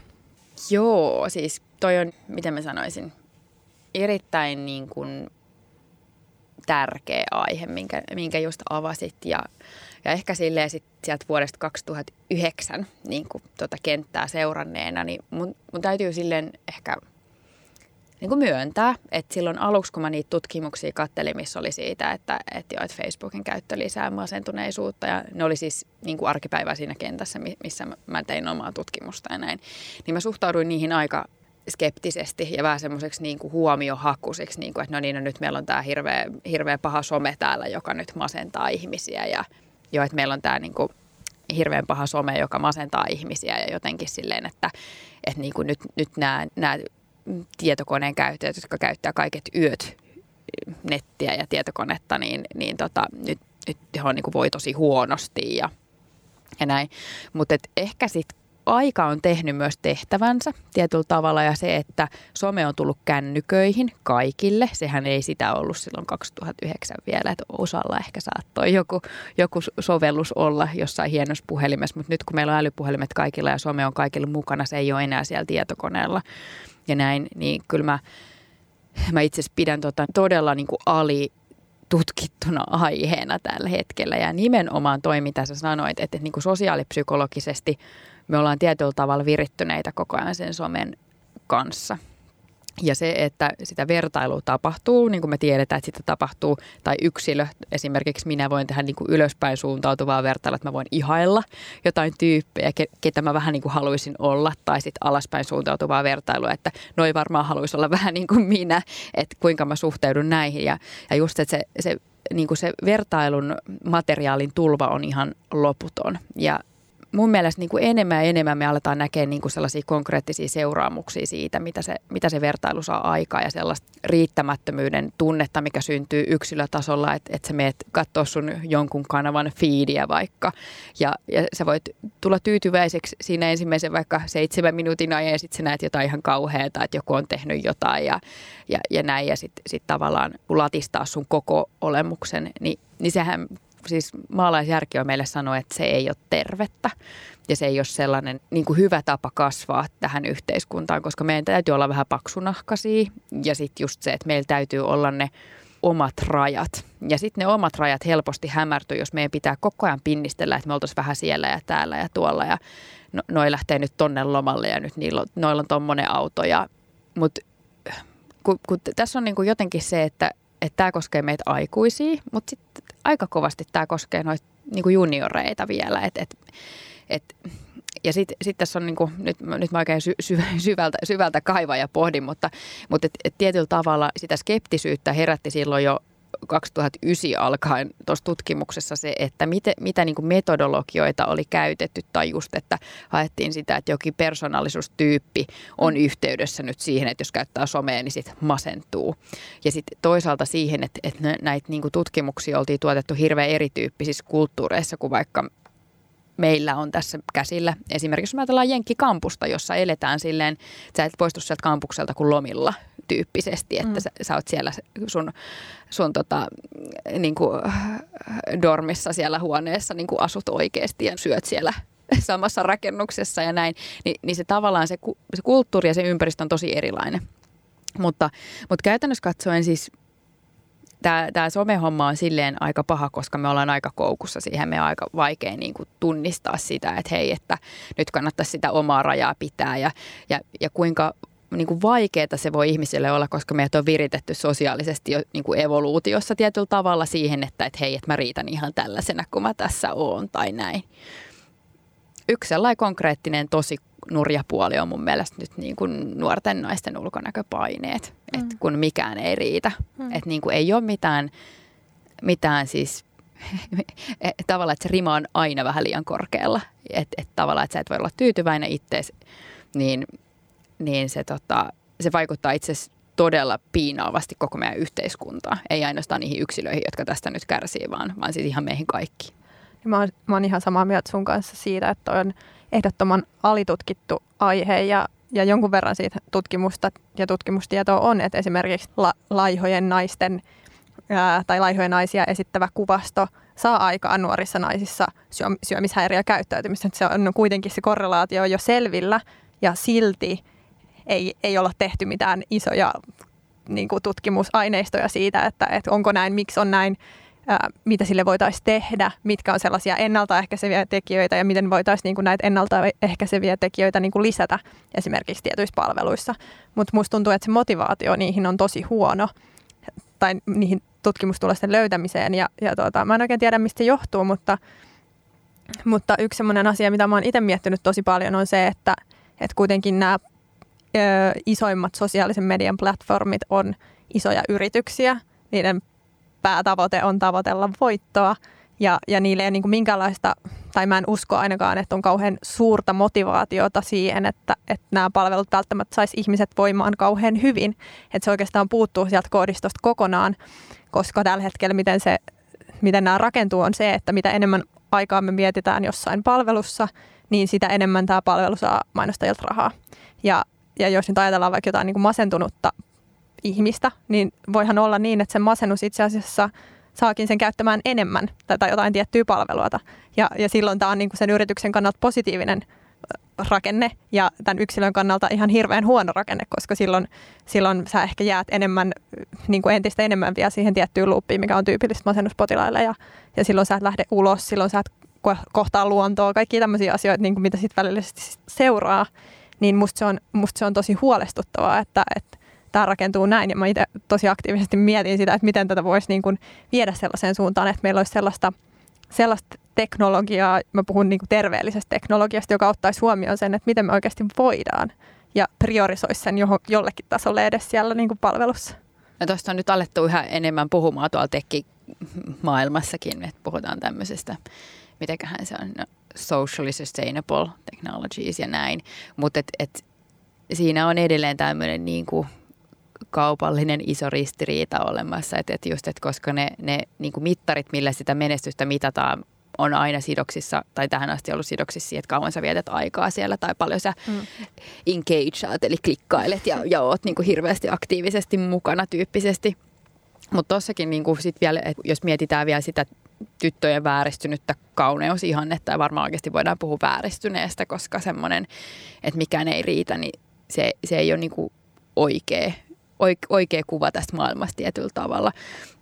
Joo, siis toi on, miten mä sanoisin, erittäin niin kuin tärkeä aihe, minkä, minkä just avasit ja, ja ehkä silleen sit sieltä vuodesta 2009 niin kuin tuota kenttää seuranneena, niin mun, mun täytyy silleen ehkä niin kuin myöntää, että silloin aluksi, kun mä niitä tutkimuksia kattelin, missä oli siitä, että, että, jo, että Facebookin käyttö lisää masentuneisuutta ja ne oli siis niin kuin arkipäivä siinä kentässä, missä mä tein omaa tutkimusta ja näin, niin mä suhtauduin niihin aika skeptisesti ja vähän semmoiseksi niin kuin huomiohakuisiksi, niin kuin, että no niin, no nyt meillä on tämä hirveä, hirveä paha some täällä, joka nyt masentaa ihmisiä ja jo, että meillä on tämä niin kuin hirveän paha some, joka masentaa ihmisiä ja jotenkin silleen, että, että niin kuin nyt, nyt nämä, nämä tietokoneen käyttäjät, jotka käyttää kaiket yöt nettiä ja tietokonetta, niin, niin tota, nyt, nyt he on, niin kuin voi tosi huonosti ja, ja näin. Mutta ehkä sitten aika on tehnyt myös tehtävänsä tietyllä tavalla ja se, että some on tullut kännyköihin kaikille. Sehän ei sitä ollut silloin 2009 vielä, että osalla ehkä saattoi joku, joku sovellus olla jossain hienossa puhelimessa, mutta nyt kun meillä on älypuhelimet kaikilla ja some on kaikilla mukana, se ei ole enää siellä tietokoneella ja näin, niin kyllä mä, mä itse asiassa pidän tota todella niin kuin ali tutkittuna aiheena tällä hetkellä. Ja nimenomaan toi, mitä sä sanoit, että, että niin kuin sosiaalipsykologisesti me ollaan tietyllä tavalla virittyneitä koko ajan sen somen kanssa – ja se, että sitä vertailua tapahtuu, niin kuin me tiedetään, että sitä tapahtuu, tai yksilö, esimerkiksi minä voin tehdä niin kuin ylöspäin suuntautuvaa vertailua, että mä voin ihailla jotain tyyppejä, ketä mä vähän niin kuin haluaisin olla, tai sitten alaspäin suuntautuvaa vertailua, että noi varmaan haluaisi olla vähän niin kuin minä, että kuinka mä suhteudun näihin. Ja, ja just, että se, se niin kuin se vertailun materiaalin tulva on ihan loputon. Ja mun mielestä niin kuin enemmän ja enemmän me aletaan näkemään niin kuin sellaisia konkreettisia seuraamuksia siitä, mitä se, mitä se vertailu saa aikaa ja sellaista riittämättömyyden tunnetta, mikä syntyy yksilötasolla, että, että sä meet katsoa sun jonkun kanavan feedia vaikka. Ja, ja sä voit tulla tyytyväiseksi siinä ensimmäisen vaikka seitsemän minuutin ajan ja sitten sä näet jotain ihan kauheata, että joku on tehnyt jotain ja, ja, ja näin. Ja sitten sit tavallaan latistaa sun koko olemuksen, niin, niin sehän siis maalaisjärki on meille sanoa, että se ei ole tervettä ja se ei ole sellainen niin kuin hyvä tapa kasvaa tähän yhteiskuntaan, koska meidän täytyy olla vähän paksunahkaisia ja sitten just se, että meillä täytyy olla ne omat rajat. Ja sitten ne omat rajat helposti hämärtyy, jos meidän pitää koko ajan pinnistellä, että me oltaisiin vähän siellä ja täällä ja tuolla ja no, noi lähtee nyt tonne lomalle ja nyt niillä noilla on tommonen auto. Ja, mutta kun, kun tässä on niin kuin jotenkin se, että että tämä koskee meitä aikuisia, mutta sitten aika kovasti tämä koskee noita niin junioreita vielä. Et, et, et, ja sitten sit tässä on, niin kuin, nyt, nyt mä oikein sy, sy, syvältä, syvältä kaivaa ja pohdin, mutta, mutta et, et tietyllä tavalla sitä skeptisyyttä herätti silloin jo 2009 alkaen tuossa tutkimuksessa se, että miten, mitä niin kuin metodologioita oli käytetty tai just, että haettiin sitä, että jokin persoonallisuustyyppi on mm. yhteydessä nyt siihen, että jos käyttää somea, niin sitten masentuu. Ja sitten toisaalta siihen, että, että näitä niin kuin tutkimuksia oltiin tuotettu hirveän erityyppisissä kulttuureissa kuin vaikka meillä on tässä käsillä. Esimerkiksi jos me ajatellaan Jenkki-kampusta, jossa eletään silleen, että sä et poistu sieltä kampukselta kuin lomilla tyyppisesti, että mm. sä, sä oot siellä sun, sun tota, niin kuin dormissa siellä huoneessa niin kuin asut oikeasti ja syöt siellä samassa rakennuksessa ja näin, Ni, niin se tavallaan se, se kulttuuri ja se ympäristö on tosi erilainen. Mutta, mutta käytännössä katsoen siis tämä, somehomma on silleen aika paha, koska me ollaan aika koukussa siihen. Me on aika vaikea niin kuin tunnistaa sitä, että hei, että nyt kannattaisi sitä omaa rajaa pitää ja, ja, ja kuinka niin kuin vaikeaa se voi ihmiselle olla, koska meidät on viritetty sosiaalisesti niin kuin evoluutiossa tietyllä tavalla siihen, että et hei, että mä riitän ihan tällaisena kuin mä tässä oon tai näin. Yksi sellainen konkreettinen tosi nurja puoli on mun mielestä nyt niin kuin nuorten naisten ulkonäköpaineet, mm. että kun mikään ei riitä. Mm. Että niin kuin ei ole mitään, mitään siis tavallaan, että se rima on aina vähän liian korkealla. Että et tavallaan, että sä et voi olla tyytyväinen itseesi, niin, niin se, tota, se vaikuttaa itse todella piinaavasti koko meidän yhteiskuntaa. Ei ainoastaan niihin yksilöihin, jotka tästä nyt kärsii, vaan, vaan siis ihan meihin kaikkiin. Mä oon, mä oon ihan samaa mieltä sun kanssa siitä, että on ehdottoman alitutkittu aihe ja, ja jonkun verran siitä tutkimusta ja tutkimustietoa on, että esimerkiksi la, laihojen naisten ää, tai laihojen naisia esittävä kuvasto saa aikaan nuorissa naisissa syö, syömishäiriökäyttäytymistä. Se on kuitenkin se korrelaatio jo selvillä ja silti ei, ei olla tehty mitään isoja niin kuin tutkimusaineistoja siitä, että, että onko näin, miksi on näin. Mitä sille voitaisiin tehdä, mitkä on sellaisia ennaltaehkäiseviä tekijöitä ja miten voitaisiin niin kuin näitä ennaltaehkäiseviä tekijöitä niin kuin lisätä esimerkiksi tietyissä palveluissa. Mutta musta tuntuu, että se motivaatio niihin on tosi huono tai niihin tutkimustulosten löytämiseen ja, ja tuota, mä en oikein tiedä, mistä se johtuu, mutta, mutta yksi sellainen asia, mitä mä oon itse miettinyt tosi paljon on se, että, että kuitenkin nämä isoimmat sosiaalisen median platformit on isoja yrityksiä, niiden päätavoite on tavoitella voittoa ja, ja niille ei niin kuin minkäänlaista, tai mä en usko ainakaan, että on kauhean suurta motivaatiota siihen, että, että nämä palvelut välttämättä saisi ihmiset voimaan kauhean hyvin. Että se oikeastaan puuttuu sieltä koodistosta kokonaan, koska tällä hetkellä miten, se, miten nämä rakentuu on se, että mitä enemmän aikaa me mietitään jossain palvelussa, niin sitä enemmän tämä palvelu saa mainostajilta rahaa. Ja, ja jos nyt ajatellaan vaikka jotain niin kuin masentunutta ihmistä, niin voihan olla niin, että se masennus itse asiassa saakin sen käyttämään enemmän tai jotain tiettyä palvelua. Ja, ja silloin tämä on niin kuin sen yrityksen kannalta positiivinen rakenne ja tämän yksilön kannalta ihan hirveän huono rakenne, koska silloin, silloin sä ehkä jäät enemmän, niin kuin entistä enemmän vielä siihen tiettyyn luuppiin, mikä on tyypillistä masennuspotilaille ja, ja silloin sä et lähde ulos, silloin sä et kohtaa luontoa, kaikki tämmöisiä asioita, niin kuin mitä sitten välillisesti seuraa, niin musta se, on, musta se on tosi huolestuttavaa, että, että tämä rakentuu näin. Ja mä itse tosi aktiivisesti mietin sitä, että miten tätä voisi niin kuin viedä sellaiseen suuntaan, että meillä olisi sellaista, sellaista teknologiaa, mä puhun niin kuin terveellisestä teknologiasta, joka ottaisi huomioon sen, että miten me oikeasti voidaan ja priorisoisi sen johon, jollekin tasolle edes siellä niin kuin palvelussa. No tuosta on nyt alettu ihan enemmän puhumaan tuolla tekki-maailmassakin, että puhutaan tämmöisestä, mitäköhän se on, no, socially sustainable technologies ja näin, mutta et, et, siinä on edelleen tämmöinen niin kuin kaupallinen iso ristiriita olemassa, että et just, että koska ne, ne niin kuin mittarit, millä sitä menestystä mitataan, on aina sidoksissa, tai tähän asti ollut sidoksissa siihen, että kauan sä vietät aikaa siellä, tai paljon sä mm. engageat, eli klikkailet ja, ja oot niin kuin hirveästi aktiivisesti mukana tyyppisesti. Mutta tossakin niin kuin sit vielä, että jos mietitään vielä sitä tyttöjen vääristynyttä kauneusihannetta, ja varmaan oikeasti voidaan puhua vääristyneestä, koska semmoinen, että mikään ei riitä, niin se, se ei ole niin kuin oikea oikea kuva tästä maailmasta tietyllä tavalla.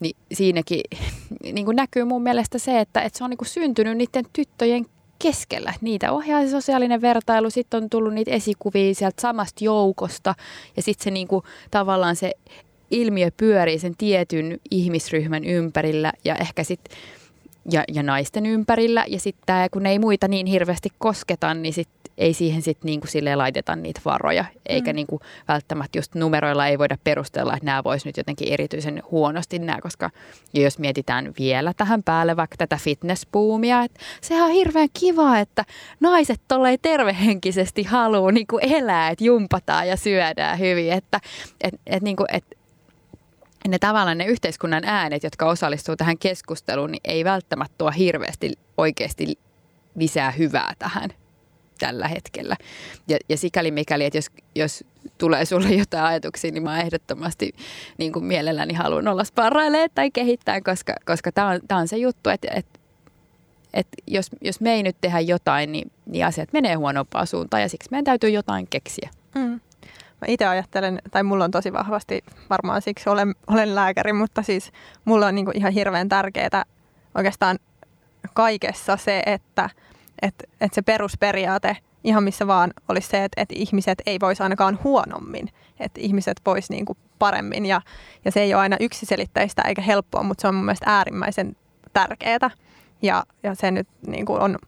Niin siinäkin niin kuin näkyy mun mielestä se, että, että se on niin kuin syntynyt niiden tyttöjen keskellä. Niitä ohjaa se sosiaalinen vertailu, sitten on tullut niitä esikuvia sieltä samasta joukosta ja sitten se niin kuin, tavallaan se ilmiö pyörii sen tietyn ihmisryhmän ympärillä ja ehkä sitten ja, ja naisten ympärillä. Ja sitten kun ei muita niin hirveästi kosketa, niin sit ei siihen sitten niinku laiteta niitä varoja. Eikä mm. niinku välttämättä just numeroilla ei voida perustella, että nämä voisi nyt jotenkin erityisen huonosti nämä, koska jos mietitään vielä tähän päälle vaikka tätä fitnessbuumia, että sehän on hirveän kiva, että naiset tolleen tervehenkisesti haluaa niinku elää, että jumpataan ja syödään hyvin, että et, et, niinku, et, ne tavallaan ne yhteiskunnan äänet, jotka osallistuu tähän keskusteluun, niin ei välttämättä tuo hirveästi oikeasti lisää hyvää tähän tällä hetkellä. Ja, ja sikäli mikäli, että jos, jos tulee sulle jotain ajatuksia, niin mä ehdottomasti niin kuin mielelläni haluan olla sparrailee tai kehittää, koska, koska tämä on, tää on se juttu, että, että että jos, jos me ei nyt tehdä jotain, niin, niin asiat menee huonompaan suuntaan ja siksi meidän täytyy jotain keksiä. Mm. Mä itse ajattelen, tai mulla on tosi vahvasti, varmaan siksi olen, olen lääkäri, mutta siis mulla on niinku ihan hirveän tärkeää oikeastaan kaikessa se, että et, et se perusperiaate ihan missä vaan olisi se, että, että ihmiset ei voisi ainakaan huonommin, että ihmiset voisi niinku paremmin. Ja, ja se ei ole aina yksiselitteistä eikä helppoa, mutta se on mun mielestä äärimmäisen tärkeää ja, ja se nyt niinku on,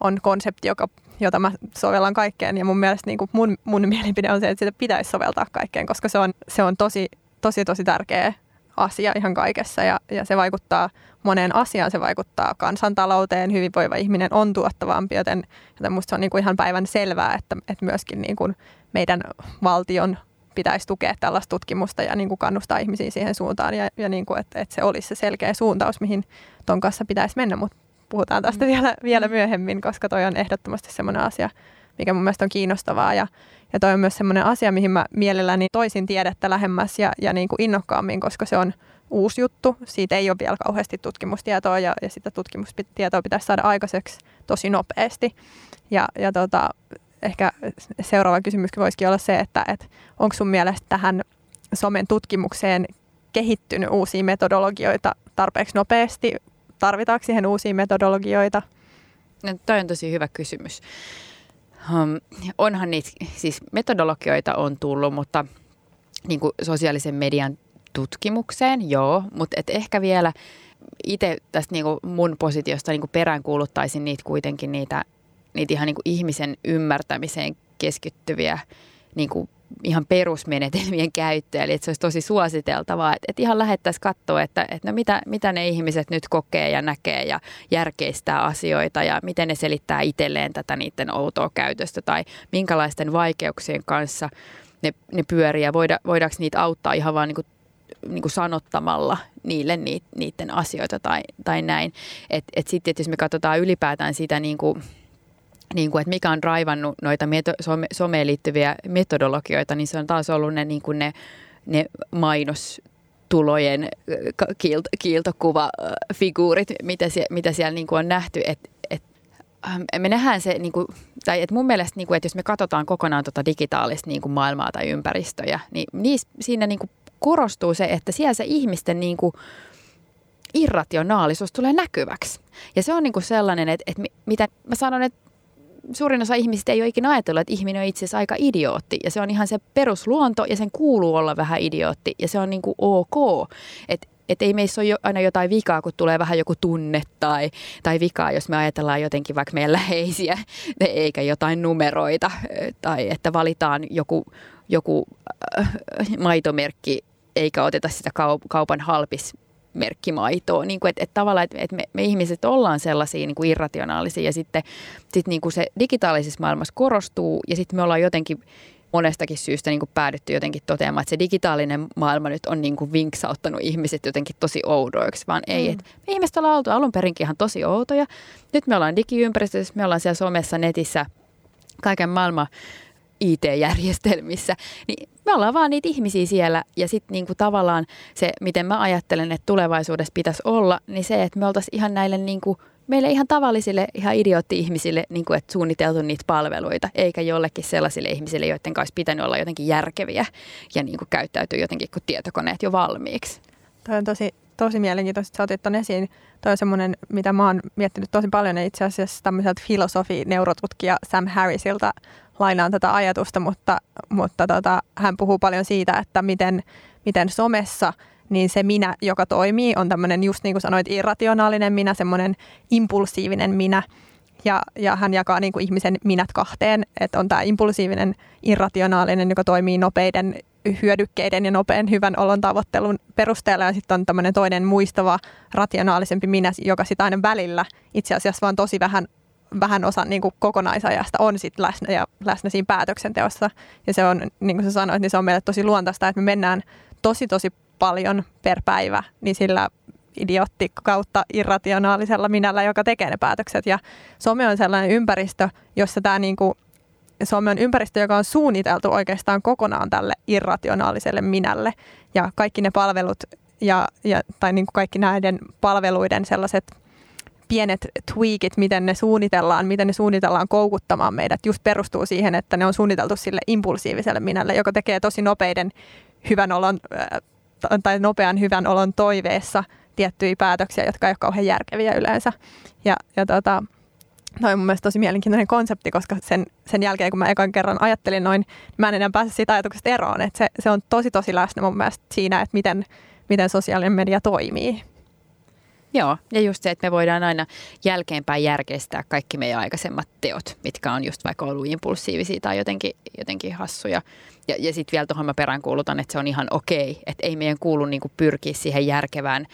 on konsepti, joka jota mä sovellan kaikkeen. Ja mun mielestä niin kuin mun, mun mielipide on se, että sitä pitäisi soveltaa kaikkeen, koska se on, se on tosi, tosi, tosi tärkeä asia ihan kaikessa ja, ja se vaikuttaa moneen asiaan. Se vaikuttaa kansantalouteen, hyvinvoiva ihminen on tuottavampi, joten, joten musta se on niin kuin ihan päivän selvää, että, että myöskin niin kuin meidän valtion pitäisi tukea tällaista tutkimusta ja niin kuin kannustaa ihmisiä siihen suuntaan ja, ja niin kuin, että, että se olisi se selkeä suuntaus, mihin ton kanssa pitäisi mennä, mutta puhutaan tästä mm. vielä, vielä mm. myöhemmin, koska toi on ehdottomasti semmoinen asia, mikä mun mielestä on kiinnostavaa ja, ja toi on myös semmoinen asia, mihin mä mielelläni toisin tiedettä lähemmäs ja, ja niin kuin innokkaammin, koska se on uusi juttu. Siitä ei ole vielä kauheasti tutkimustietoa ja, ja sitä tutkimustietoa pitäisi saada aikaiseksi tosi nopeasti. Ja, ja tota, ehkä seuraava kysymys voisikin olla se, että, että onko sun mielestä tähän somen tutkimukseen kehittynyt uusia metodologioita tarpeeksi nopeasti? Tarvitaanko siihen uusia metodologioita? No, toi on tosi hyvä kysymys. Um, onhan niitä, siis metodologioita on tullut, mutta niin kuin sosiaalisen median tutkimukseen, joo, mutta et ehkä vielä itse tästä niin kuin mun positiosta niin kuin peräänkuuluttaisin niitä kuitenkin niitä, niitä ihan niin kuin ihmisen ymmärtämiseen keskittyviä niin kuin ihan perusmenetelmien käyttöä, eli että se olisi tosi suositeltavaa, että, että ihan lähettäisiin katsoa, että, että no mitä, mitä ne ihmiset nyt kokee ja näkee ja järkeistää asioita ja miten ne selittää itselleen tätä niiden outoa käytöstä tai minkälaisten vaikeuksien kanssa ne, ne pyörii ja voida, voidaanko niitä auttaa ihan vaan niin kuin, niin kuin sanottamalla niille niiden asioita tai, tai näin. Että et sitten, että jos me katsotaan ylipäätään sitä niin kuin, niin kuin, että mikä on raivannut noita meto, some, someen liittyviä metodologioita, niin se on taas ollut ne, niin kuin ne, ne mainostulojen kiilto, kiiltokuvafiguurit, mitä, sie, mitä siellä niin kuin on nähty. Et, et, ähm, me nähdään se, niin kuin, tai et mun mielestä, niin kuin, että jos me katsotaan kokonaan tuota digitaalista niin kuin maailmaa tai ympäristöjä, niin niis, siinä niin kuin korostuu se, että siellä se ihmisten niin kuin, irrationaalisuus tulee näkyväksi. Ja se on niin kuin sellainen, että, että mitä mä sanon, että suurin osa ihmisistä ei ole ikinä ajatellut, että ihminen on itse asiassa aika idiootti. Ja se on ihan se perusluonto ja sen kuuluu olla vähän idiootti. Ja se on niin kuin ok. Että et ei meissä ole aina jotain vikaa, kun tulee vähän joku tunne tai, tai vikaa, jos me ajatellaan jotenkin vaikka meidän läheisiä, eikä jotain numeroita. Tai että valitaan joku, joku äh, maitomerkki, eikä oteta sitä kaupan halpis merkkimaitoa. Niin kuin, että, että tavallaan, että, että me, me ihmiset ollaan sellaisia niin kuin irrationaalisia ja sitten sit niin kuin se digitaalisessa maailmassa korostuu ja sitten me ollaan jotenkin monestakin syystä niin kuin päädytty jotenkin toteamaan, että se digitaalinen maailma nyt on niin kuin vinksauttanut ihmiset jotenkin tosi oudoiksi, vaan ei. Mm. Että me ihmiset ollaan oltu alun perinkin ihan tosi outoja. Nyt me ollaan digiympäristössä, me ollaan siellä somessa, netissä, kaiken maailman IT-järjestelmissä, niin me ollaan vaan niitä ihmisiä siellä ja sitten niinku tavallaan se, miten mä ajattelen, että tulevaisuudessa pitäisi olla, niin se, että me oltaisiin ihan näille niinku, meille ihan tavallisille, ihan idiootti-ihmisille, niin kuin, suunniteltu niitä palveluita, eikä jollekin sellaisille ihmisille, joiden kanssa pitänyt olla jotenkin järkeviä ja niin kuin käyttäytyy jotenkin kuin tietokoneet jo valmiiksi. Toi on tosi, tosi mielenkiintoista, että sä otit ton esiin. Toi on semmoinen, mitä mä oon miettinyt tosi paljon ja itse asiassa tämmöiseltä filosofi-neurotutkija Sam Harrisilta lainaan tätä ajatusta, mutta, mutta tota, hän puhuu paljon siitä, että miten, miten somessa niin se minä, joka toimii, on tämmöinen just niin kuin sanoit, irrationaalinen minä, semmoinen impulsiivinen minä. Ja, ja hän jakaa niin kuin ihmisen minät kahteen, että on tämä impulsiivinen, irrationaalinen, joka toimii nopeiden hyödykkeiden ja nopean hyvän olon tavoittelun perusteella. Ja sitten on tämmöinen toinen muistava, rationaalisempi minä, joka sitten aina välillä itse asiassa vaan tosi vähän vähän osa niin kuin kokonaisajasta on sit läsnä ja läsnä siinä päätöksenteossa. Ja se on, niin kuin sä sanoit, niin se on meille tosi luontaista, että me mennään tosi tosi paljon per päivä niin sillä idiotti kautta irrationaalisella minällä, joka tekee ne päätökset. Ja some on sellainen ympäristö, jossa tämä niin kuin, some on ympäristö, joka on suunniteltu oikeastaan kokonaan tälle irrationaaliselle minälle. Ja kaikki ne palvelut ja, ja, tai niin kuin kaikki näiden palveluiden sellaiset pienet tweakit, miten ne suunnitellaan, miten ne suunnitellaan koukuttamaan meidät, just perustuu siihen, että ne on suunniteltu sille impulsiiviselle minälle, joka tekee tosi nopeiden hyvän olon, äh, tai nopean hyvän olon toiveessa tiettyjä päätöksiä, jotka ei ole kauhean järkeviä yleensä. Ja, ja tota, Noin mun mielestä tosi mielenkiintoinen konsepti, koska sen, sen jälkeen, kun mä ekan kerran ajattelin noin, niin mä en enää pääse siitä ajatuksesta eroon. Että se, se on tosi tosi läsnä mun mielestä siinä, että miten, miten sosiaalinen media toimii. Joo, ja just se, että me voidaan aina jälkeenpäin järkeistää kaikki meidän aikaisemmat teot, mitkä on just vaikka ollut impulsiivisia tai jotenkin, jotenkin hassuja. Ja, ja sitten vielä tuohon mä peräänkuulutan, että se on ihan okei, että ei meidän kuulu niinku pyrkiä siihen järkevään,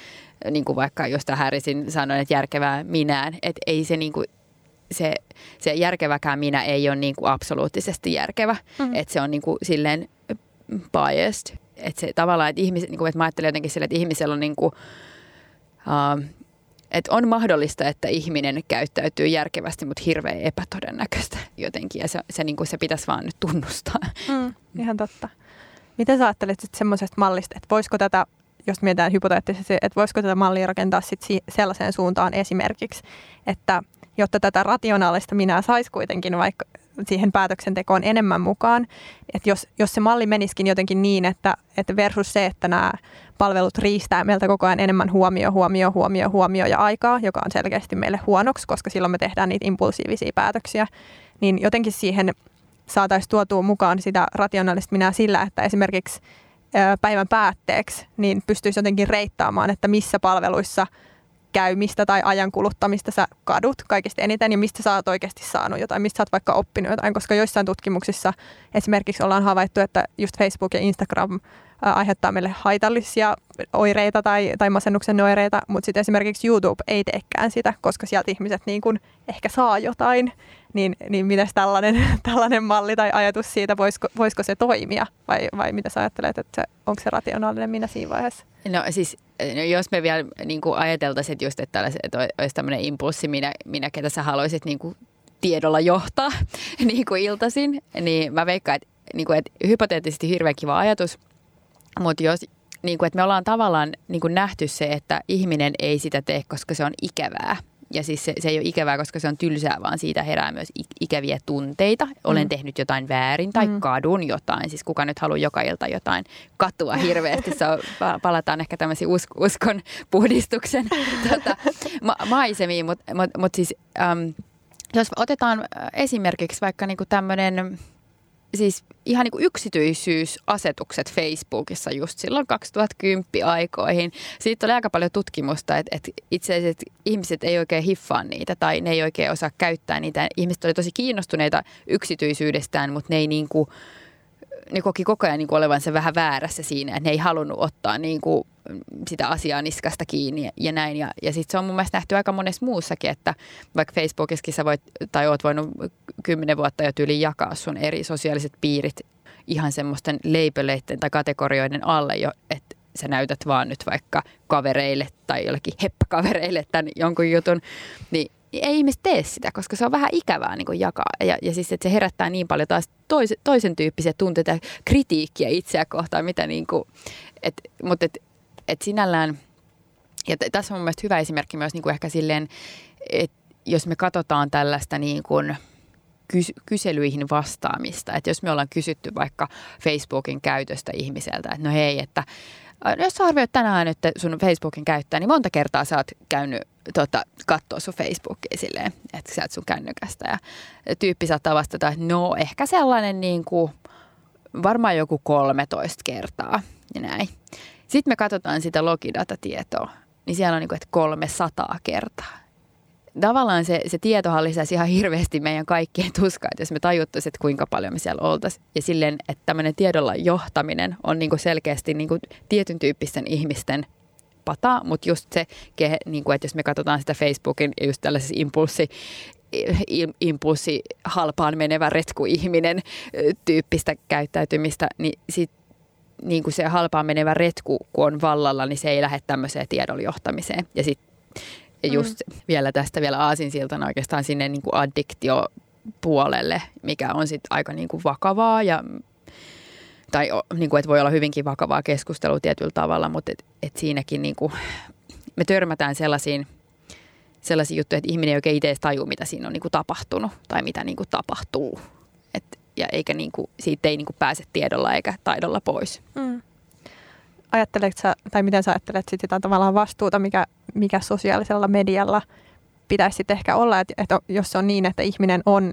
niin kuin vaikka josta Härisin sanoin, että järkevää minään, että ei se niinku, se, se järkeväkään minä ei ole niinku absoluuttisesti järkevä, mm-hmm. että se on niinku silleen biased, että se tavallaan, että, ihmiset, niin kuin, että mä ajattelen jotenkin sille, että ihmisellä on niin kuin, Uh, että on mahdollista, että ihminen käyttäytyy järkevästi, mutta hirveän epätodennäköistä jotenkin. Ja se, se, niin kuin se pitäisi vaan nyt tunnustaa. Mm, ihan totta. Miten sä ajattelet semmoisesta mallista, että voisiko tätä, jos mietitään hypoteettisesti, että voisiko tätä mallia rakentaa sit sellaiseen suuntaan esimerkiksi, että jotta tätä rationaalista minä saisi kuitenkin vaikka siihen päätöksentekoon enemmän mukaan. Että jos, jos se malli menisikin jotenkin niin, että, että versus se, että nämä palvelut riistää meiltä koko ajan enemmän huomio, huomio, huomio, huomio ja aikaa, joka on selkeästi meille huonoksi, koska silloin me tehdään niitä impulsiivisia päätöksiä, niin jotenkin siihen saataisiin tuotua mukaan sitä rationaalista minä sillä, että esimerkiksi päivän päätteeksi niin pystyisi jotenkin reittaamaan, että missä palveluissa käymistä tai ajan kuluttamista sä kadut kaikista eniten ja mistä sä oot oikeasti saanut jotain, mistä sä oot vaikka oppinut jotain, koska joissain tutkimuksissa esimerkiksi ollaan havaittu, että just Facebook ja Instagram aiheuttaa meille haitallisia oireita tai, tai masennuksen oireita, mutta sitten esimerkiksi YouTube ei teekään sitä, koska sieltä ihmiset niin kun ehkä saa jotain, niin, niin miten tällainen, tällainen malli tai ajatus siitä, voisiko, voisiko se toimia? Vai, vai mitä sä ajattelet, että onko se rationaalinen minä siinä vaiheessa? No siis jos me vielä niin kuin ajateltaisiin, että, just, että, että olisi tämmöinen impulssi, minä, minä ketä sä haluaisit niin kuin tiedolla johtaa niin kuin iltaisin, niin mä veikkaan, että, niin kuin, että hypoteettisesti hirveän kiva ajatus, mutta jos, niin kuin, että me ollaan tavallaan niin kuin nähty se, että ihminen ei sitä tee, koska se on ikävää. Ja siis se, se ei ole ikävää, koska se on tylsää, vaan siitä herää myös ikäviä tunteita. Olen mm. tehnyt jotain väärin tai mm. kadun jotain. Siis kuka nyt haluaa joka ilta jotain katua hirveästi. Se on, palataan ehkä tämmöisiin us, uskon puhdistuksen tuota, ma, maisemiin. Mutta mut, mut siis, äm, jos otetaan esimerkiksi vaikka niinku tämmöinen siis ihan niin kuin yksityisyysasetukset Facebookissa just silloin 2010 aikoihin. Siitä oli aika paljon tutkimusta, että, että itse asiassa ihmiset ei oikein hiffaa niitä tai ne ei oikein osaa käyttää niitä. Ihmiset oli tosi kiinnostuneita yksityisyydestään, mutta ne ei niin kuin, ne koki koko ajan niin kuin olevansa vähän väärässä siinä, että ne ei halunnut ottaa niin kuin sitä asiaa niskasta kiinni ja, näin. Ja, ja sitten se on mun mielestä nähty aika monessa muussakin, että vaikka Facebookissakin sä voit, tai oot voinut kymmenen vuotta jo tyyliin jakaa sun eri sosiaaliset piirit ihan semmoisten leipöleiden tai kategorioiden alle jo, että sä näytät vaan nyt vaikka kavereille tai jollekin heppäkavereille tämän jonkun jutun, niin ei ihmiset tee sitä, koska se on vähän ikävää niin kuin jakaa. Ja, ja siis, että se herättää niin paljon taas tois, toisen tyyppisiä tunteita ja kritiikkiä itseä kohtaan, mitä niin kuin, et, mutta et, et sinällään, ja t- tässä on mun mielestä hyvä esimerkki myös niin kuin ehkä silleen, että jos me katsotaan tällaista niin kuin kys- kyselyihin vastaamista, että jos me ollaan kysytty vaikka Facebookin käytöstä ihmiseltä, että no hei, että jos sä arvioit tänään että sun Facebookin käyttää, niin monta kertaa sä oot käynyt tota, katsoa sun Facebookia silleen, että sä et sun kännykästä. Ja tyyppi saattaa vastata, että no ehkä sellainen niin kuin, varmaan joku 13 kertaa ja näin. Sitten me katsotaan sitä logidatatietoa, niin siellä on niin kuin, että 300 kertaa. Tavallaan se, se tietohan lisäisi ihan hirveästi meidän kaikkien tuskaa, että jos me tajuttaisiin, että kuinka paljon me siellä oltaisiin. Ja silleen, että tämmöinen tiedolla johtaminen on niin kuin selkeästi niin kuin tietyn tyyppisten ihmisten pata, mutta just se, niin kuin, että jos me katsotaan sitä Facebookin ja just tällaisessa impulssi, impulssi halpaan menevä retkuihminen tyyppistä käyttäytymistä, niin sit niin kuin se halpaan menevä retku, kun on vallalla, niin se ei lähde tämmöiseen tiedonjohtamiseen. Ja sitten just mm. vielä tästä vielä aasinsiltana oikeastaan sinne niin kuin addiktiopuolelle, mikä on sitten aika niin kuin vakavaa ja tai niin kuin, että voi olla hyvinkin vakavaa keskustelua tietyllä tavalla, mutta et, et siinäkin niin kuin, me törmätään sellaisiin, sellaisiin juttuja, että ihminen ei oikein itse tajua, mitä siinä on niin kuin tapahtunut tai mitä niin kuin tapahtuu. Et, ja eikä niin kuin, siitä ei niin kuin pääse tiedolla eikä taidolla pois. Mm. Ajatteletko sä, tai miten sä ajattelet sit sitä tavallaan vastuuta, mikä, mikä sosiaalisella medialla pitäisi ehkä olla, että, että jos se on niin, että ihminen on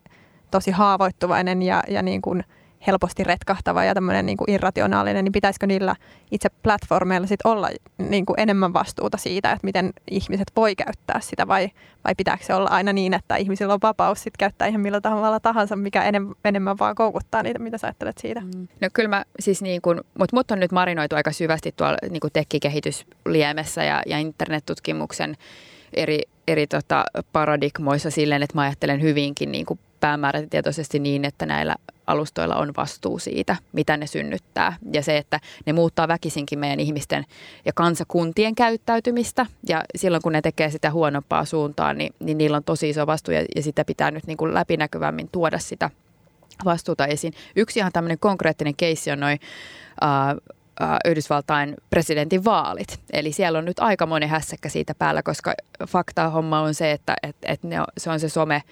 tosi haavoittuvainen ja, ja niin kuin – helposti retkahtava ja tämmöinen niin kuin irrationaalinen, niin pitäisikö niillä itse platformeilla sit olla niin kuin enemmän vastuuta siitä, että miten ihmiset voi käyttää sitä vai, vai pitääkö se olla aina niin, että ihmisillä on vapaus sit käyttää ihan millä tavalla tahansa, mikä enemmän, vaan koukuttaa niitä, mitä sä ajattelet siitä? Mm. No kyllä mä siis niin kuin, mutta mut on nyt marinoitu aika syvästi tuolla niin kuin tekkikehitysliemessä ja, ja internettutkimuksen eri, eri tota paradigmoissa silleen, että mä ajattelen hyvinkin niin kuin päämäärätietoisesti niin, että näillä alustoilla on vastuu siitä, mitä ne synnyttää. Ja se, että ne muuttaa väkisinkin meidän ihmisten ja kansakuntien käyttäytymistä. Ja silloin, kun ne tekee sitä huonompaa suuntaan, niin, niin niillä on tosi iso vastuu ja, ja sitä pitää nyt niin kuin läpinäkyvämmin tuoda sitä vastuuta esiin. Yksi ihan tämmöinen konkreettinen keissi on noin uh, Yhdysvaltain presidentin vaalit. Eli siellä on nyt aika moni hässäkkä siitä päällä, koska fakta homma on se, että et, et ne on, se on se some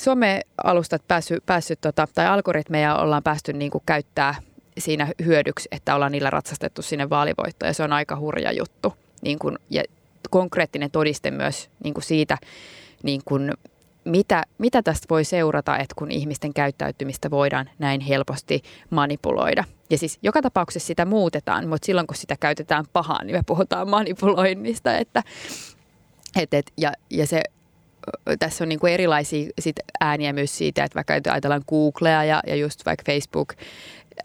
some-alustat päässyt, päässyt tota, tai algoritmeja ollaan päästy niin kuin käyttää siinä hyödyksi, että ollaan niillä ratsastettu sinne vaalivoittoon ja se on aika hurja juttu. Niin kuin, ja konkreettinen todiste myös niin kuin siitä, niin kuin, mitä, mitä tästä voi seurata, että kun ihmisten käyttäytymistä voidaan näin helposti manipuloida. Ja siis joka tapauksessa sitä muutetaan, mutta silloin kun sitä käytetään pahaan, niin me puhutaan manipuloinnista. Että, et, et, ja, ja se tässä on niin kuin erilaisia sit ääniä myös siitä, että vaikka ajatellaan Googlea ja, ja just vaikka Facebook,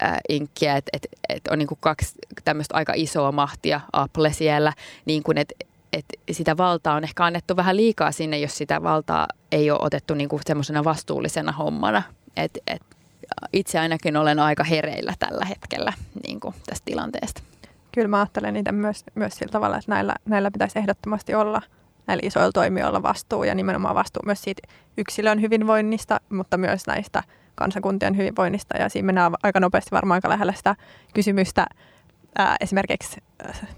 äh, inkkiä, että et, et on niin kuin kaksi tämmöistä aika isoa mahtia, Apple siellä, niin kuin, että et sitä valtaa on ehkä annettu vähän liikaa sinne, jos sitä valtaa ei ole otettu niin kuin semmoisena vastuullisena hommana. Et, et itse ainakin olen aika hereillä tällä hetkellä niin kuin tästä tilanteesta. Kyllä mä ajattelen niitä myös, myös sillä tavalla, että näillä, näillä pitäisi ehdottomasti olla näillä isoilla toimijoilla vastuu ja nimenomaan vastuu myös siitä yksilön hyvinvoinnista, mutta myös näistä kansakuntien hyvinvoinnista. Ja siinä mennään aika nopeasti varmaan aika lähellä sitä kysymystä ää, esimerkiksi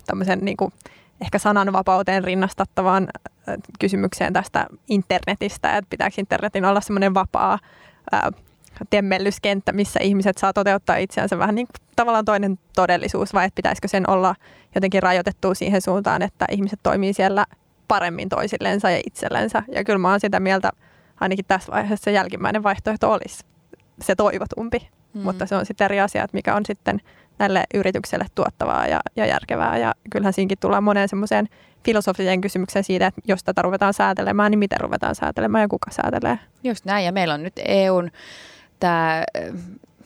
tämmöisen niin kuin, ehkä sananvapauteen rinnastattavaan kysymykseen tästä internetistä, että pitääkö internetin olla semmoinen vapaa ää, temmellyskenttä, missä ihmiset saa toteuttaa itseänsä vähän niin kuin tavallaan toinen todellisuus, vai että pitäisikö sen olla jotenkin rajoitettua siihen suuntaan, että ihmiset toimii siellä paremmin toisillensa ja itsellensä. Ja kyllä mä oon sitä mieltä, ainakin tässä vaiheessa se jälkimmäinen vaihtoehto olisi se toivotumpi. Mm. Mutta se on sitten eri asia, että mikä on sitten näille yritykselle tuottavaa ja, ja järkevää. Ja kyllähän siinäkin tullaan moneen semmoiseen filosofiseen kysymykseen siitä, että jos tätä ruvetaan säätelemään, niin miten ruvetaan säätelemään ja kuka säätelee. Just näin, ja meillä on nyt EUn tämä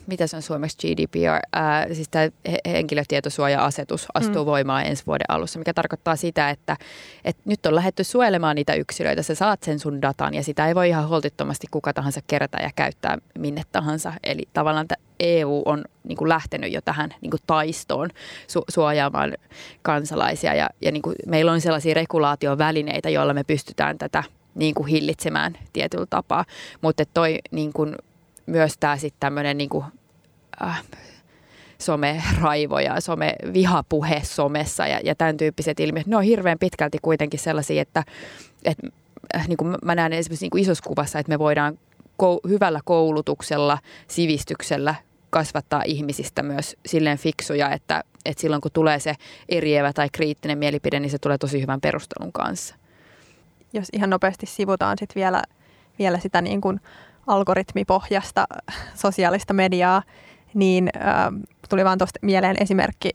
mitä se on suomeksi GDPR, ää, siis tämä henkilötietosuoja-asetus astuu mm. voimaan ensi vuoden alussa, mikä tarkoittaa sitä, että, että nyt on lähdetty suojelemaan niitä yksilöitä, sä saat sen sun datan ja sitä ei voi ihan holtittomasti kuka tahansa kerätä ja käyttää minne tahansa. Eli tavallaan EU on niin kuin lähtenyt jo tähän niin kuin taistoon su- suojaamaan kansalaisia ja, ja niin kuin meillä on sellaisia regulaatiovälineitä, joilla me pystytään tätä niin kuin hillitsemään tietyllä tapaa, mutta toi niin kuin myös tämä sitten tämmöinen niinku, äh, someraivo ja some, vihapuhe somessa ja, ja tämän tyyppiset ilmiöt, ne on hirveän pitkälti kuitenkin sellaisia, että, että äh, niin kuin mä näen esimerkiksi niin kuin isossa kuvassa, että me voidaan kou- hyvällä koulutuksella, sivistyksellä kasvattaa ihmisistä myös silleen fiksuja, että, että silloin kun tulee se eriävä tai kriittinen mielipide, niin se tulee tosi hyvän perustelun kanssa. Jos ihan nopeasti sivutaan sitten vielä, vielä sitä niin kuin algoritmipohjasta sosiaalista mediaa, niin äh, tuli vaan tuosta mieleen esimerkki,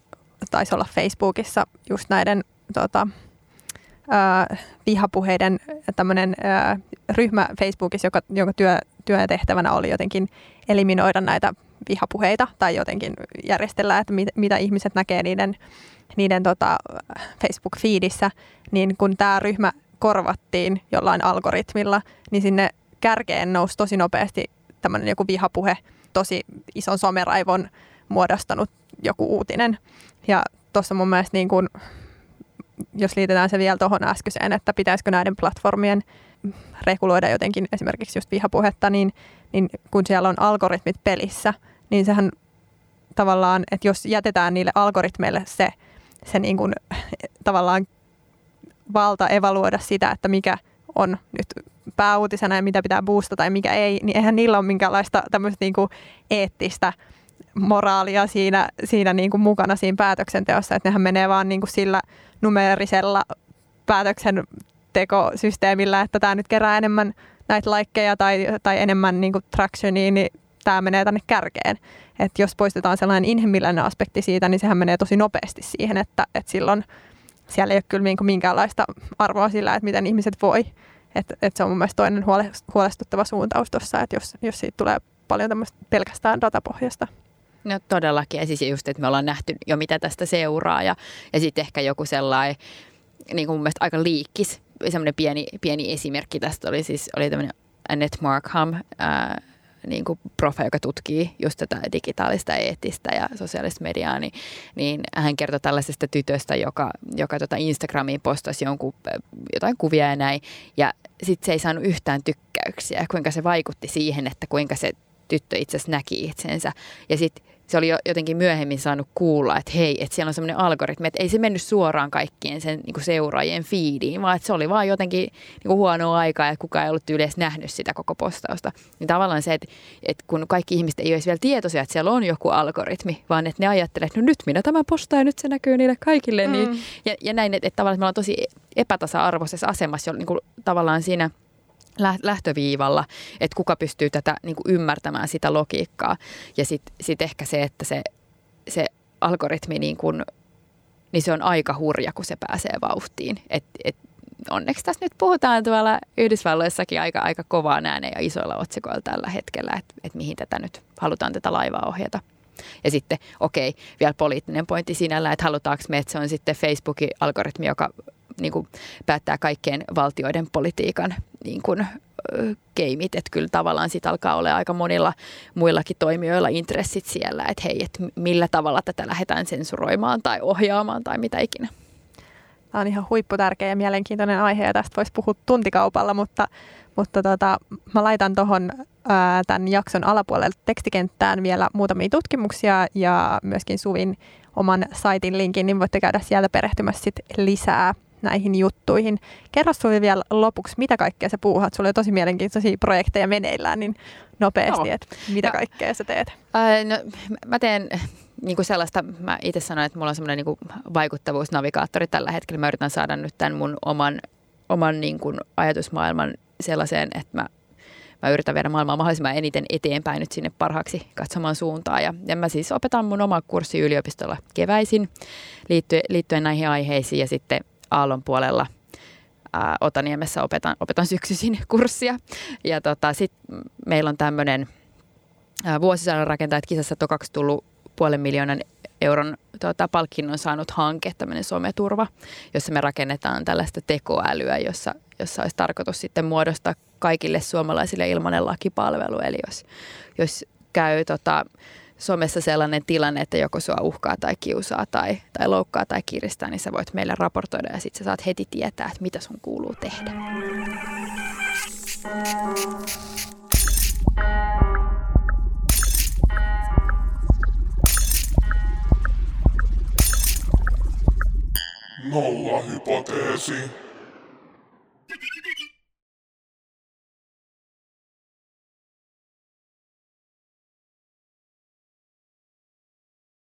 taisi olla Facebookissa just näiden tota, äh, vihapuheiden tämmöinen äh, ryhmä Facebookissa, joka, jonka työ, työtehtävänä oli jotenkin eliminoida näitä vihapuheita tai jotenkin järjestellä, että mit, mitä ihmiset näkee niiden, niiden tota Facebook-feedissä, niin kun tämä ryhmä korvattiin jollain algoritmilla, niin sinne kärkeen nousi tosi nopeasti tämmöinen joku vihapuhe, tosi ison someraivon muodostanut joku uutinen. Ja tuossa mun mielestä niin kun, jos liitetään se vielä tuohon äskeiseen, että pitäisikö näiden platformien reguloida jotenkin esimerkiksi just vihapuhetta, niin, niin kun siellä on algoritmit pelissä, niin sehän tavallaan, että jos jätetään niille algoritmeille se, se niin kuin, tavallaan valta evaluoida sitä, että mikä on nyt pääuutisena ja mitä pitää boostata ja mikä ei, niin eihän niillä ole minkäänlaista tämmöistä kuin eettistä moraalia siinä, siinä niin kuin mukana siinä päätöksenteossa, että nehän menee vaan kuin sillä numerisella päätöksentekosysteemillä, että tämä nyt kerää enemmän näitä laikkeja tai, tai enemmän niin kuin tractionia, niin tämä menee tänne kärkeen. Et jos poistetaan sellainen inhimillinen aspekti siitä, niin sehän menee tosi nopeasti siihen, että, että silloin siellä ei ole kyllä niin kuin minkäänlaista arvoa sillä, että miten ihmiset voi. Että et se on mun mielestä toinen huolestuttava suuntaus tuossa, että jos, jos siitä tulee paljon tämmöistä pelkästään datapohjasta. No todellakin, ja siis just, että me ollaan nähty jo mitä tästä seuraa, ja, ja sitten ehkä joku sellainen, niin kuin mun mielestä aika liikkis, semmoinen pieni, pieni esimerkki tästä oli siis, oli tämmöinen Annette Markham, ää, niin kuin profe, joka tutkii just tätä digitaalista, eettistä ja sosiaalista mediaa, niin, niin hän kertoi tällaisesta tytöstä, joka, joka tota Instagramiin postasi jonkun, jotain kuvia ja näin. Ja sitten se ei saanut yhtään tykkäyksiä, kuinka se vaikutti siihen, että kuinka se tyttö itse asiassa näki itsensä. Ja sitten se oli jo jotenkin myöhemmin saanut kuulla, että hei, että siellä on semmoinen algoritmi, että ei se mennyt suoraan kaikkien sen niin seuraajien fiidiin, vaan että se oli vaan jotenkin niin kuin huonoa aikaa, että kukaan ei ollut yleensä nähnyt sitä koko postausta. Niin tavallaan se, että, että kun kaikki ihmiset ei ole vielä tietoisia, että siellä on joku algoritmi, vaan että ne ajattelee, että no nyt minä tämä postaan ja nyt se näkyy niille kaikille. Niin, mm. ja, ja näin, että, että tavallaan että me ollaan tosi epätasa-arvoisessa asemassa jo niin kuin, tavallaan siinä – lähtöviivalla, että kuka pystyy tätä niin kuin ymmärtämään sitä logiikkaa. Ja sitten sit ehkä se, että se, se algoritmi, niin, kuin, niin se on aika hurja, kun se pääsee vauhtiin. Et, et, onneksi tässä nyt puhutaan tuolla Yhdysvalloissakin aika, aika kovaa ääneen ja isoilla otsikoilla tällä hetkellä, että et mihin tätä nyt halutaan tätä laivaa ohjata. Ja sitten, okei, vielä poliittinen pointti sinällä, että halutaanko me, että se on sitten Facebookin algoritmi, joka niin kuin päättää kaikkien valtioiden politiikan niin kuin, keimit, että kyllä tavallaan sit alkaa olla aika monilla muillakin toimijoilla intressit siellä, että hei, että millä tavalla tätä lähdetään sensuroimaan tai ohjaamaan tai mitä ikinä. Tämä on ihan huipputärkeä ja mielenkiintoinen aihe ja tästä voisi puhua tuntikaupalla, mutta, mutta tota, mä laitan tuohon tämän jakson alapuolelle tekstikenttään vielä muutamia tutkimuksia ja myöskin Suvin oman saitin linkin, niin voitte käydä sieltä perehtymässä sit lisää näihin juttuihin. Kerro Suvi vielä lopuksi, mitä kaikkea sä puuhat? Sulla on tosi mielenkiintoisia projekteja meneillään, niin nopeasti, no. että mitä no. kaikkea sä teet? Äh, no, mä teen niin kuin sellaista, mä itse sanoin, että mulla on semmoinen niin vaikuttavuusnavigaattori tällä hetkellä. Mä yritän saada nyt tämän mun oman, oman niin kuin ajatusmaailman sellaiseen, että mä mä yritän viedä maailmaa mahdollisimman eniten eteenpäin nyt sinne parhaaksi katsomaan suuntaan. Ja, ja mä siis opetan mun oma kurssi yliopistolla keväisin liittyen, liittyen näihin aiheisiin ja sitten Aallon puolella ää, Otaniemessä opetan, opetan syksyisin kurssia. Ja tota, sitten meillä on tämmöinen vuosisadan rakentajat kisassa tokaksi tullut puolen miljoonan euron tota, palkinnon saanut hanke, tämmöinen someturva, jossa me rakennetaan tällaista tekoälyä, jossa, jossa olisi tarkoitus sitten muodostaa kaikille suomalaisille ilmainen lakipalvelu. Eli jos, jos käy tota, somessa sellainen tilanne, että joko sua uhkaa tai kiusaa tai, tai loukkaa tai kiristää, niin sä voit meille raportoida ja sitten sä saat heti tietää, että mitä sun kuuluu tehdä. Nolla hypoteesi.